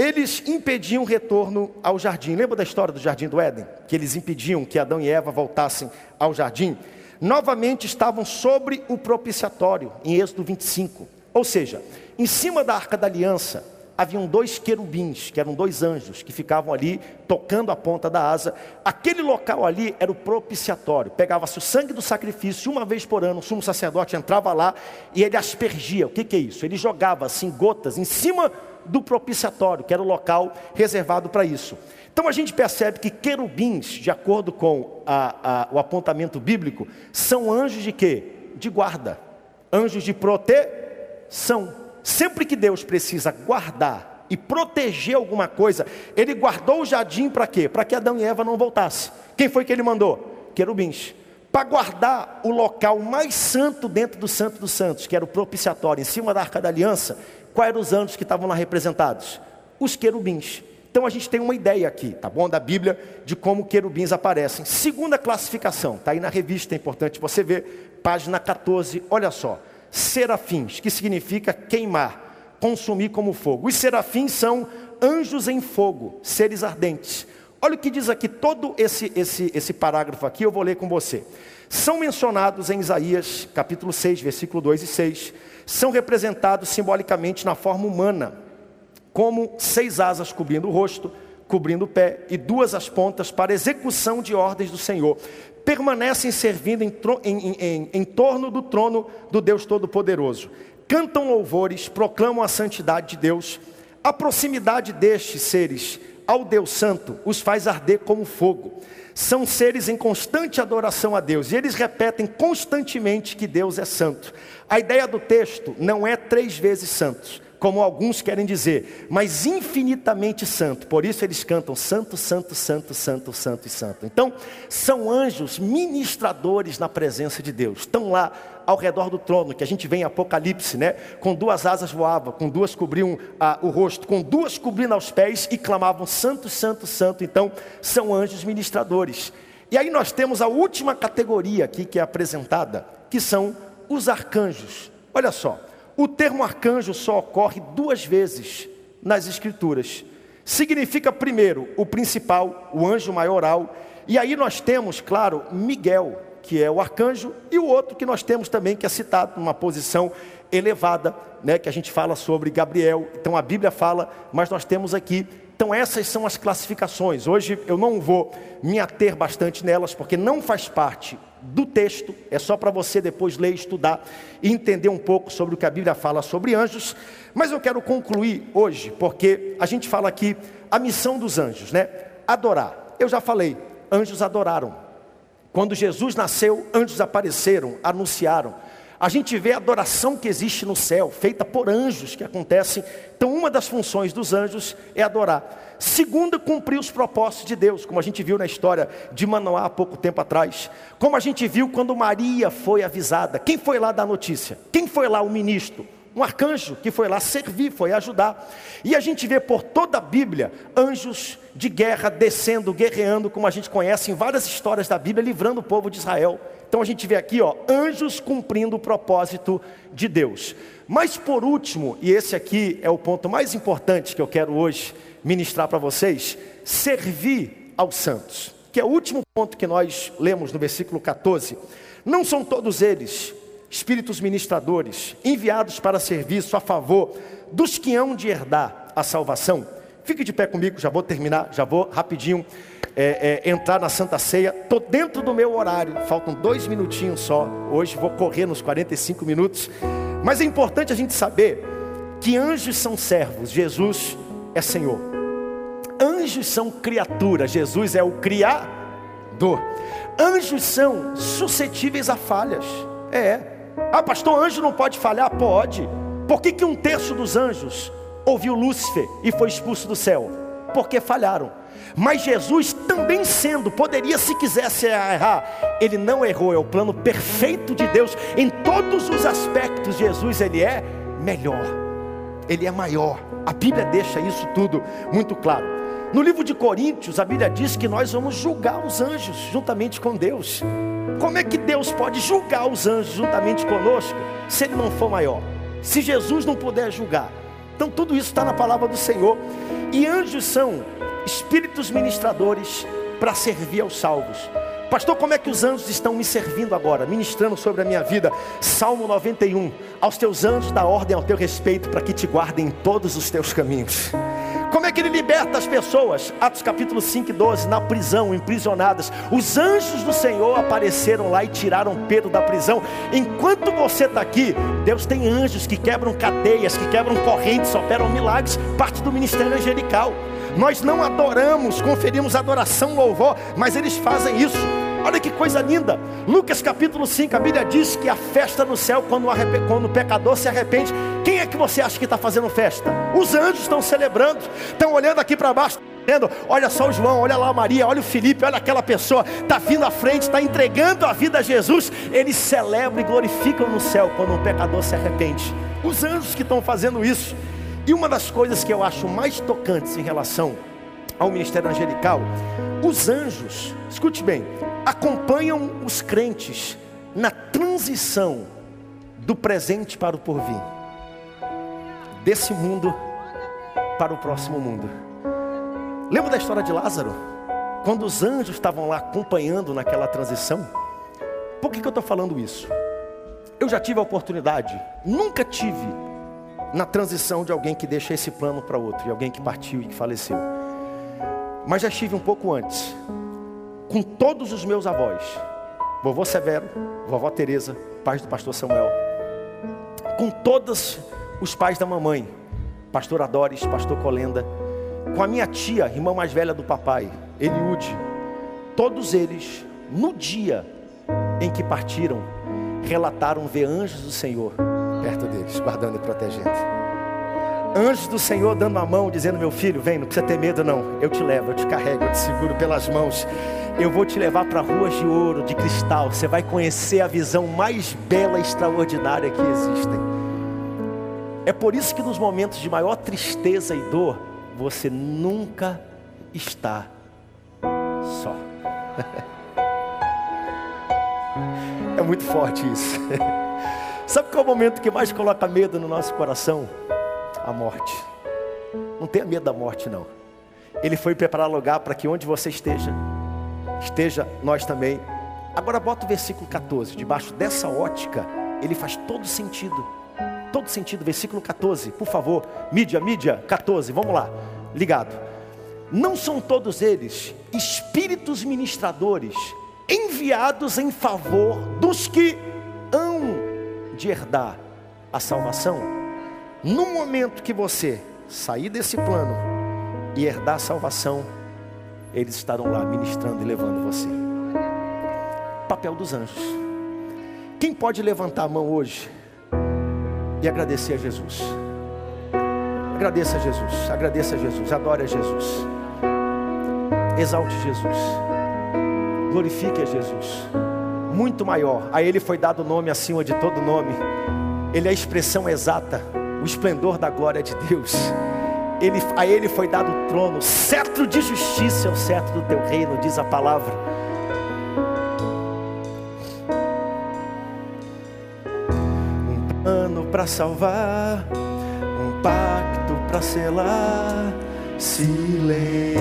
Eles impediam o retorno ao jardim. Lembra da história do jardim do Éden? Que eles impediam que Adão e Eva voltassem ao jardim. Novamente estavam sobre o propiciatório, em Êxodo 25. Ou seja, em cima da arca da aliança, haviam dois querubins, que eram dois anjos, que ficavam ali tocando a ponta da asa. Aquele local ali era o propiciatório. Pegava-se o sangue do sacrifício, uma vez por ano, o sumo sacerdote entrava lá e ele aspergia. O que, que é isso? Ele jogava assim gotas em cima do propiciatório, que era o local reservado para isso. Então a gente percebe que querubins, de acordo com a, a, o apontamento bíblico, são anjos de quê? De guarda, anjos de proteção. Sempre que Deus precisa guardar e proteger alguma coisa, Ele guardou o jardim para quê? Para que Adão e Eva não voltassem. Quem foi que Ele mandou? Querubins. Para guardar o local mais santo dentro do Santo dos Santos, que era o propiciatório, em cima da Arca da Aliança, quais eram os anjos que estavam lá representados? Os querubins. Então a gente tem uma ideia aqui, tá bom, da Bíblia, de como querubins aparecem. Segunda classificação, está aí na revista, é importante você ver, página 14, olha só serafins, que significa queimar, consumir como fogo. Os serafins são anjos em fogo, seres ardentes. Olha o que diz aqui, todo esse, esse, esse parágrafo aqui, eu vou ler com você. São mencionados em Isaías, capítulo 6, versículo 2 e 6. São representados simbolicamente na forma humana, como seis asas cobrindo o rosto, cobrindo o pé, e duas as pontas para execução de ordens do Senhor permanecem servindo em, em, em, em torno do trono do Deus Todo-Poderoso. Cantam louvores, proclamam a santidade de Deus. A proximidade destes seres ao Deus Santo os faz arder como fogo. São seres em constante adoração a Deus e eles repetem constantemente que Deus é santo. A ideia do texto não é três vezes santos, como alguns querem dizer, mas infinitamente santo. Por isso eles cantam santo, santo, santo, santo, santo e santo. Então, são anjos ministradores na presença de Deus. Estão lá ao redor do trono, que a gente vê em Apocalipse, né? Com duas asas voavam, com duas cobriam ah, o rosto, com duas cobrindo aos pés e clamavam santo, santo, santo. Então, são anjos ministradores. E aí nós temos a última categoria aqui que é apresentada, que são os arcanjos. Olha só, o termo arcanjo só ocorre duas vezes nas Escrituras. Significa, primeiro, o principal, o anjo maioral. E aí nós temos, claro, Miguel, que é o arcanjo, e o outro que nós temos também, que é citado numa posição elevada, né, que a gente fala sobre Gabriel. Então a Bíblia fala, mas nós temos aqui então, essas são as classificações. Hoje eu não vou me ater bastante nelas, porque não faz parte do texto, é só para você depois ler, estudar e entender um pouco sobre o que a Bíblia fala sobre anjos. Mas eu quero concluir hoje, porque a gente fala aqui a missão dos anjos, né? Adorar. Eu já falei, anjos adoraram. Quando Jesus nasceu, anjos apareceram, anunciaram. A gente vê a adoração que existe no céu, feita por anjos que acontecem. Então, uma das funções dos anjos é adorar. Segunda, cumprir os propósitos de Deus, como a gente viu na história de Manoá há pouco tempo atrás. Como a gente viu quando Maria foi avisada. Quem foi lá dar notícia? Quem foi lá o ministro? um arcanjo que foi lá servir, foi ajudar. E a gente vê por toda a Bíblia anjos de guerra descendo, guerreando, como a gente conhece em várias histórias da Bíblia, livrando o povo de Israel. Então a gente vê aqui, ó, anjos cumprindo o propósito de Deus. Mas por último, e esse aqui é o ponto mais importante que eu quero hoje ministrar para vocês, servir aos santos, que é o último ponto que nós lemos no versículo 14. Não são todos eles espíritos ministradores, enviados para serviço a favor dos que hão de herdar a salvação. Fique de pé comigo, já vou terminar, já vou rapidinho é, é, entrar na Santa Ceia. Estou dentro do meu horário, faltam dois minutinhos só. Hoje vou correr nos 45 minutos. Mas é importante a gente saber que anjos são servos, Jesus é Senhor. Anjos são criaturas, Jesus é o Criador. Anjos são suscetíveis a falhas. É. Ah, pastor, anjo não pode falhar? Pode. Por que, que um terço dos anjos ouviu Lúcifer e foi expulso do céu? Porque falharam. Mas Jesus também sendo, poderia se quisesse errar, ele não errou, é o plano perfeito de Deus. Em todos os aspectos, Jesus ele é melhor. Ele é maior. A Bíblia deixa isso tudo muito claro. No livro de Coríntios, a Bíblia diz que nós vamos julgar os anjos juntamente com Deus. Como é que Deus pode julgar os anjos juntamente conosco se ele não for maior? Se Jesus não puder julgar. Então tudo isso está na palavra do Senhor. E anjos são espíritos ministradores para servir aos salvos. Pastor, como é que os anjos estão me servindo agora, ministrando sobre a minha vida? Salmo 91. Aos teus anjos dá ordem ao teu respeito para que te guardem em todos os teus caminhos. Como é que ele liberta as pessoas? Atos capítulo 5 e 12, na prisão, imprisionadas. Os anjos do Senhor apareceram lá e tiraram Pedro da prisão. Enquanto você está aqui, Deus tem anjos que quebram cadeias, que quebram correntes, operam milagres, parte do ministério angelical. Nós não adoramos, conferimos adoração, louvor, mas eles fazem isso. Olha que coisa linda. Lucas capítulo 5, a Bíblia diz que a festa no céu, quando o, quando o pecador se arrepende, quem é que você acha que está fazendo festa? Os anjos estão celebrando, estão olhando aqui para baixo, dizendo: Olha só o João, olha lá a Maria, olha o Felipe, olha aquela pessoa, está vindo à frente, está entregando a vida a Jesus. Eles celebram e glorificam no céu quando um pecador se arrepende. Os anjos que estão fazendo isso. E uma das coisas que eu acho mais tocantes em relação ao ministério angelical, os anjos, escute bem, acompanham os crentes na transição do presente para o porvir, desse mundo para o próximo mundo. Lembra da história de Lázaro? Quando os anjos estavam lá acompanhando naquela transição? Por que, que eu estou falando isso? Eu já tive a oportunidade, nunca tive na transição de alguém que deixa esse plano para outro, e alguém que partiu e que faleceu. Mas já estive um pouco antes, com todos os meus avós, vovô Severo, vovó Teresa, pais do pastor Samuel, com todos os pais da mamãe, pastor Adores, pastor Colenda, com a minha tia, irmã mais velha do papai, Eliude, todos eles, no dia em que partiram, relataram ver anjos do Senhor perto deles, guardando e protegendo. Anjos do Senhor dando a mão, dizendo: Meu filho, vem, não precisa ter medo, não. Eu te levo, eu te carrego, eu te seguro pelas mãos. Eu vou te levar para ruas de ouro, de cristal. Você vai conhecer a visão mais bela e extraordinária que existem. É por isso que nos momentos de maior tristeza e dor, você nunca está só. É muito forte isso. Sabe qual é o momento que mais coloca medo no nosso coração? A morte. Não tenha medo da morte, não. Ele foi preparar lugar para que onde você esteja, esteja nós também. Agora bota o versículo 14, debaixo dessa ótica, ele faz todo sentido. Todo sentido, versículo 14, por favor, mídia, mídia, 14, vamos lá, ligado. Não são todos eles espíritos ministradores enviados em favor dos que hão de herdar a salvação, no momento que você sair desse plano e herdar a salvação, eles estarão lá ministrando e levando você. Papel dos anjos. Quem pode levantar a mão hoje e agradecer a Jesus? Agradeça a Jesus, agradeça a Jesus, adore a Jesus, exalte Jesus, glorifique a Jesus muito maior. A ele foi dado nome acima de todo nome. ele é a expressão exata, o esplendor da glória de Deus. Ele, a ele foi dado o trono, cetro de justiça é o cetro do teu reino, diz a palavra. Um plano para salvar, um pacto para selar, silêncio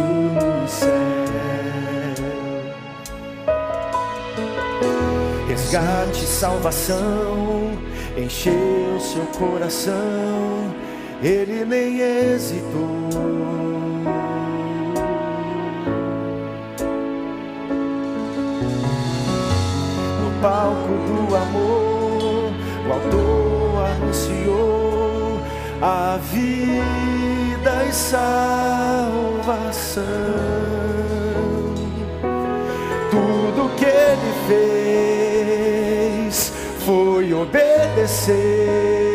no céu. Resgate, salvação, encheu seu coração, ele nem hesitou. No palco do amor, o autor anunciou a vida e salvação. Tudo que ele fez obedecer.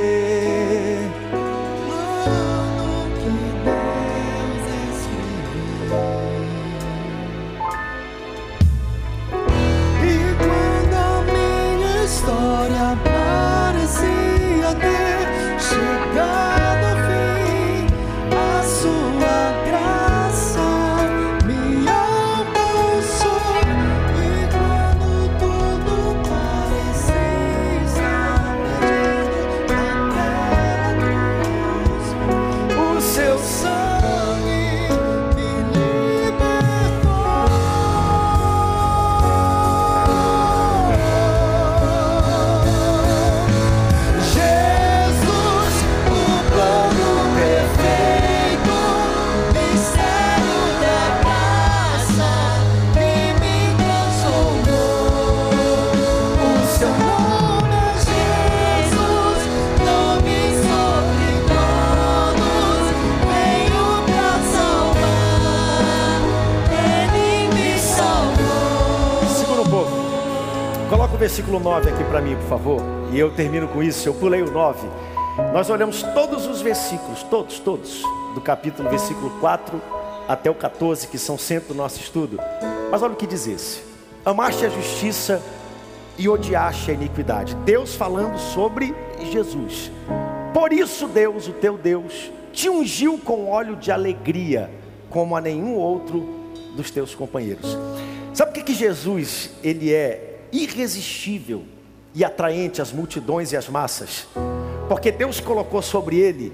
Por favor. E eu termino com isso. Eu pulei o 9. Nós olhamos todos os versículos, todos, todos, do capítulo, versículo 4 até o 14, que são centro do nosso estudo. Mas olha o que diz esse: Amaste a justiça e odiaste a iniquidade. Deus falando sobre Jesus. Por isso, Deus, o teu Deus, te ungiu com óleo de alegria, como a nenhum outro dos teus companheiros. Sabe por que, que Jesus ele é irresistível e atraente às multidões e às massas? Porque Deus colocou sobre ele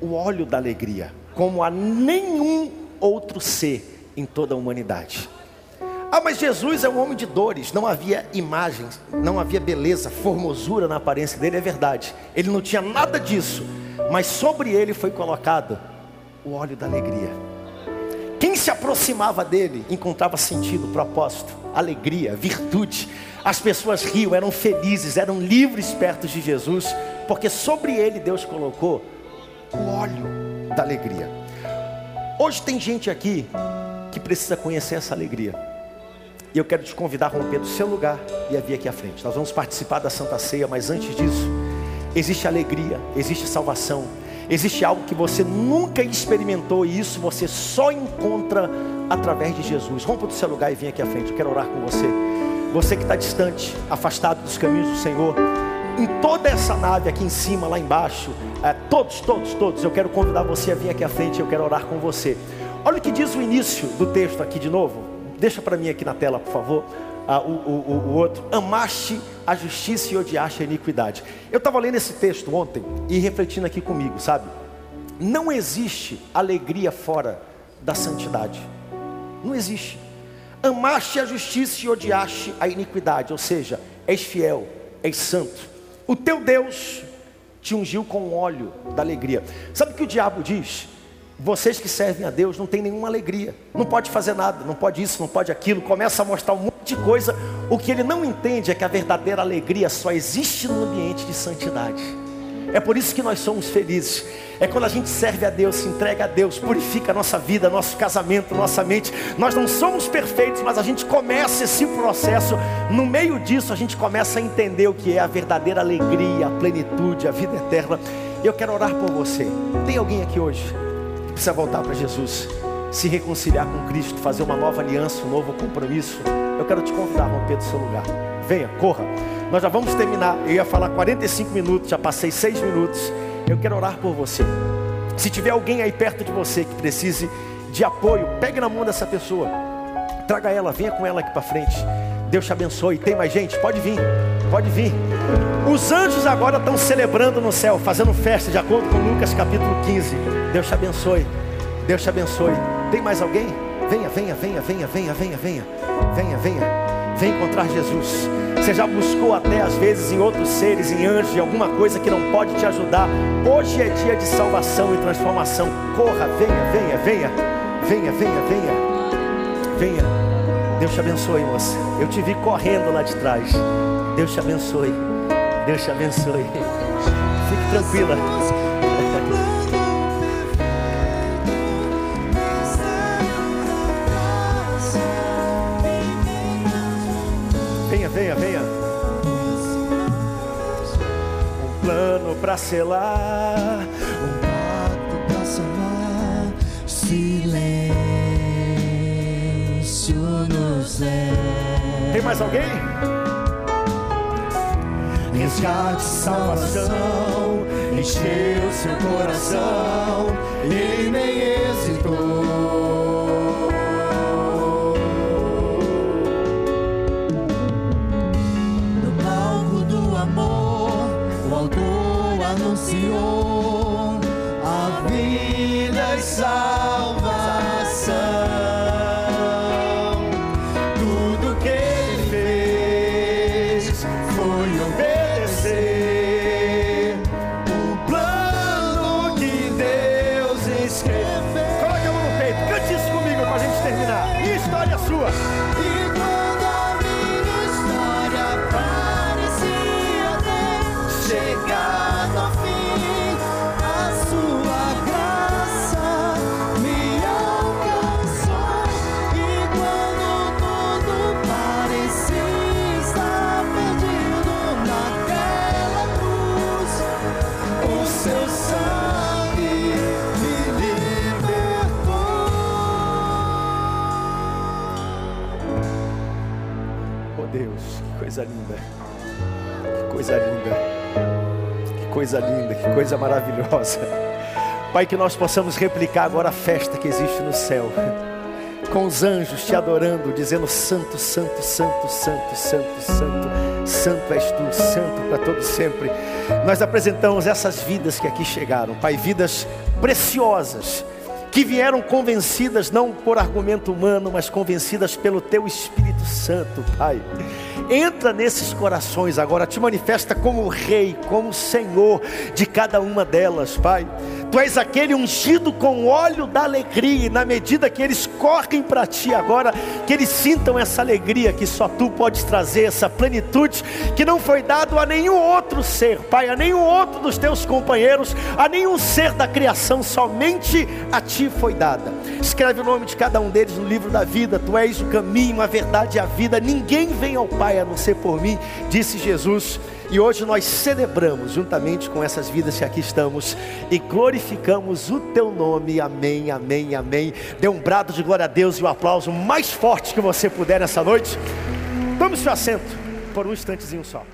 o óleo da alegria, como a nenhum outro ser em toda a humanidade. Ah, mas Jesus é um homem de dores, não havia imagens, não havia beleza, formosura na aparência dele, é verdade. Ele não tinha nada disso, mas sobre ele foi colocado o óleo da alegria. Quem se aproximava dele encontrava sentido, propósito, alegria, virtude. As pessoas riam, eram felizes, eram livres perto de Jesus, porque sobre ele Deus colocou o óleo da alegria. Hoje tem gente aqui que precisa conhecer essa alegria. E eu quero te convidar a romper do seu lugar e a vir aqui à frente. Nós vamos participar da Santa Ceia, mas antes disso, existe alegria, existe salvação, existe algo que você nunca experimentou e isso você só encontra através de Jesus. Rompa do seu lugar e vem aqui à frente. Eu quero orar com você. Você que está distante, afastado dos caminhos do Senhor, em toda essa nave aqui em cima, lá embaixo, é, todos, todos, todos, eu quero convidar você a vir aqui à frente. Eu quero orar com você. Olha o que diz o início do texto aqui de novo. Deixa para mim aqui na tela, por favor. Ah, o, o, o outro, amaste a justiça e odiaste a iniquidade. Eu estava lendo esse texto ontem e refletindo aqui comigo, sabe? Não existe alegria fora da santidade. Não existe. Amaste a justiça e odiaste a iniquidade, ou seja, és fiel, és santo. O teu Deus te ungiu com óleo da alegria. Sabe o que o diabo diz? Vocês que servem a Deus não tem nenhuma alegria, não pode fazer nada, não pode isso, não pode aquilo, começa a mostrar um monte de coisa. O que ele não entende é que a verdadeira alegria só existe no ambiente de santidade. É por isso que nós somos felizes. É quando a gente serve a Deus, se entrega a Deus, purifica a nossa vida, nosso casamento, nossa mente. Nós não somos perfeitos, mas a gente começa esse processo. No meio disso, a gente começa a entender o que é a verdadeira alegria, a plenitude, a vida eterna. Eu quero orar por você. Tem alguém aqui hoje que precisa voltar para Jesus, se reconciliar com Cristo, fazer uma nova aliança, um novo compromisso? Eu quero te convidar a romper do seu lugar. Venha, corra. Nós já vamos terminar. Eu ia falar 45 minutos, já passei 6 minutos. Eu quero orar por você. Se tiver alguém aí perto de você que precise de apoio, pegue na mão dessa pessoa. Traga ela, venha com ela aqui para frente. Deus te abençoe. Tem mais gente? Pode vir, pode vir. Os anjos agora estão celebrando no céu, fazendo festa, de acordo com Lucas capítulo 15. Deus te abençoe. Deus te abençoe. Tem mais alguém? Venha, venha, venha, venha, venha, venha, venha. Venha, venha. Vem encontrar Jesus. Você já buscou até às vezes em outros seres, em anjos, em alguma coisa que não pode te ajudar. Hoje é dia de salvação e transformação. Corra, venha, venha, venha. Venha, venha, venha. Venha. Deus te abençoe, moça. Eu te vi correndo lá de trás. Deus te abençoe. Deus te abençoe. Fique tranquila. Selar. Um pacto pra salvar silêncio no céu. Tem mais alguém? Resgate, salvação, encheu seu coração, ele nem hesitou. Anunciou a coisa linda, que coisa maravilhosa. Pai, que nós possamos replicar agora a festa que existe no céu. Com os anjos te adorando, dizendo: Santo, Santo, Santo, Santo, Santo, Santo, Santo és tu, Santo para todo sempre. Nós apresentamos essas vidas que aqui chegaram, Pai, vidas preciosas, que vieram convencidas não por argumento humano, mas convencidas pelo teu Espírito Santo, Pai. Entra nesses corações agora, te manifesta como Rei, como Senhor de cada uma delas, Pai. Tu és aquele ungido com óleo da alegria, e na medida que eles correm para ti agora, que eles sintam essa alegria que só tu podes trazer, essa plenitude que não foi dado a nenhum outro ser, Pai, a nenhum outro dos teus companheiros, a nenhum ser da criação, somente a ti foi dada. Escreve o nome de cada um deles no livro da vida, tu és o caminho, a verdade e a vida, ninguém vem ao Pai a não ser por mim, disse Jesus. E hoje nós celebramos juntamente com essas vidas que aqui estamos e glorificamos o teu nome. Amém, amém, amém. Dê um brado de glória a Deus e o um aplauso mais forte que você puder nessa noite. Tome seu assento por um instantezinho só.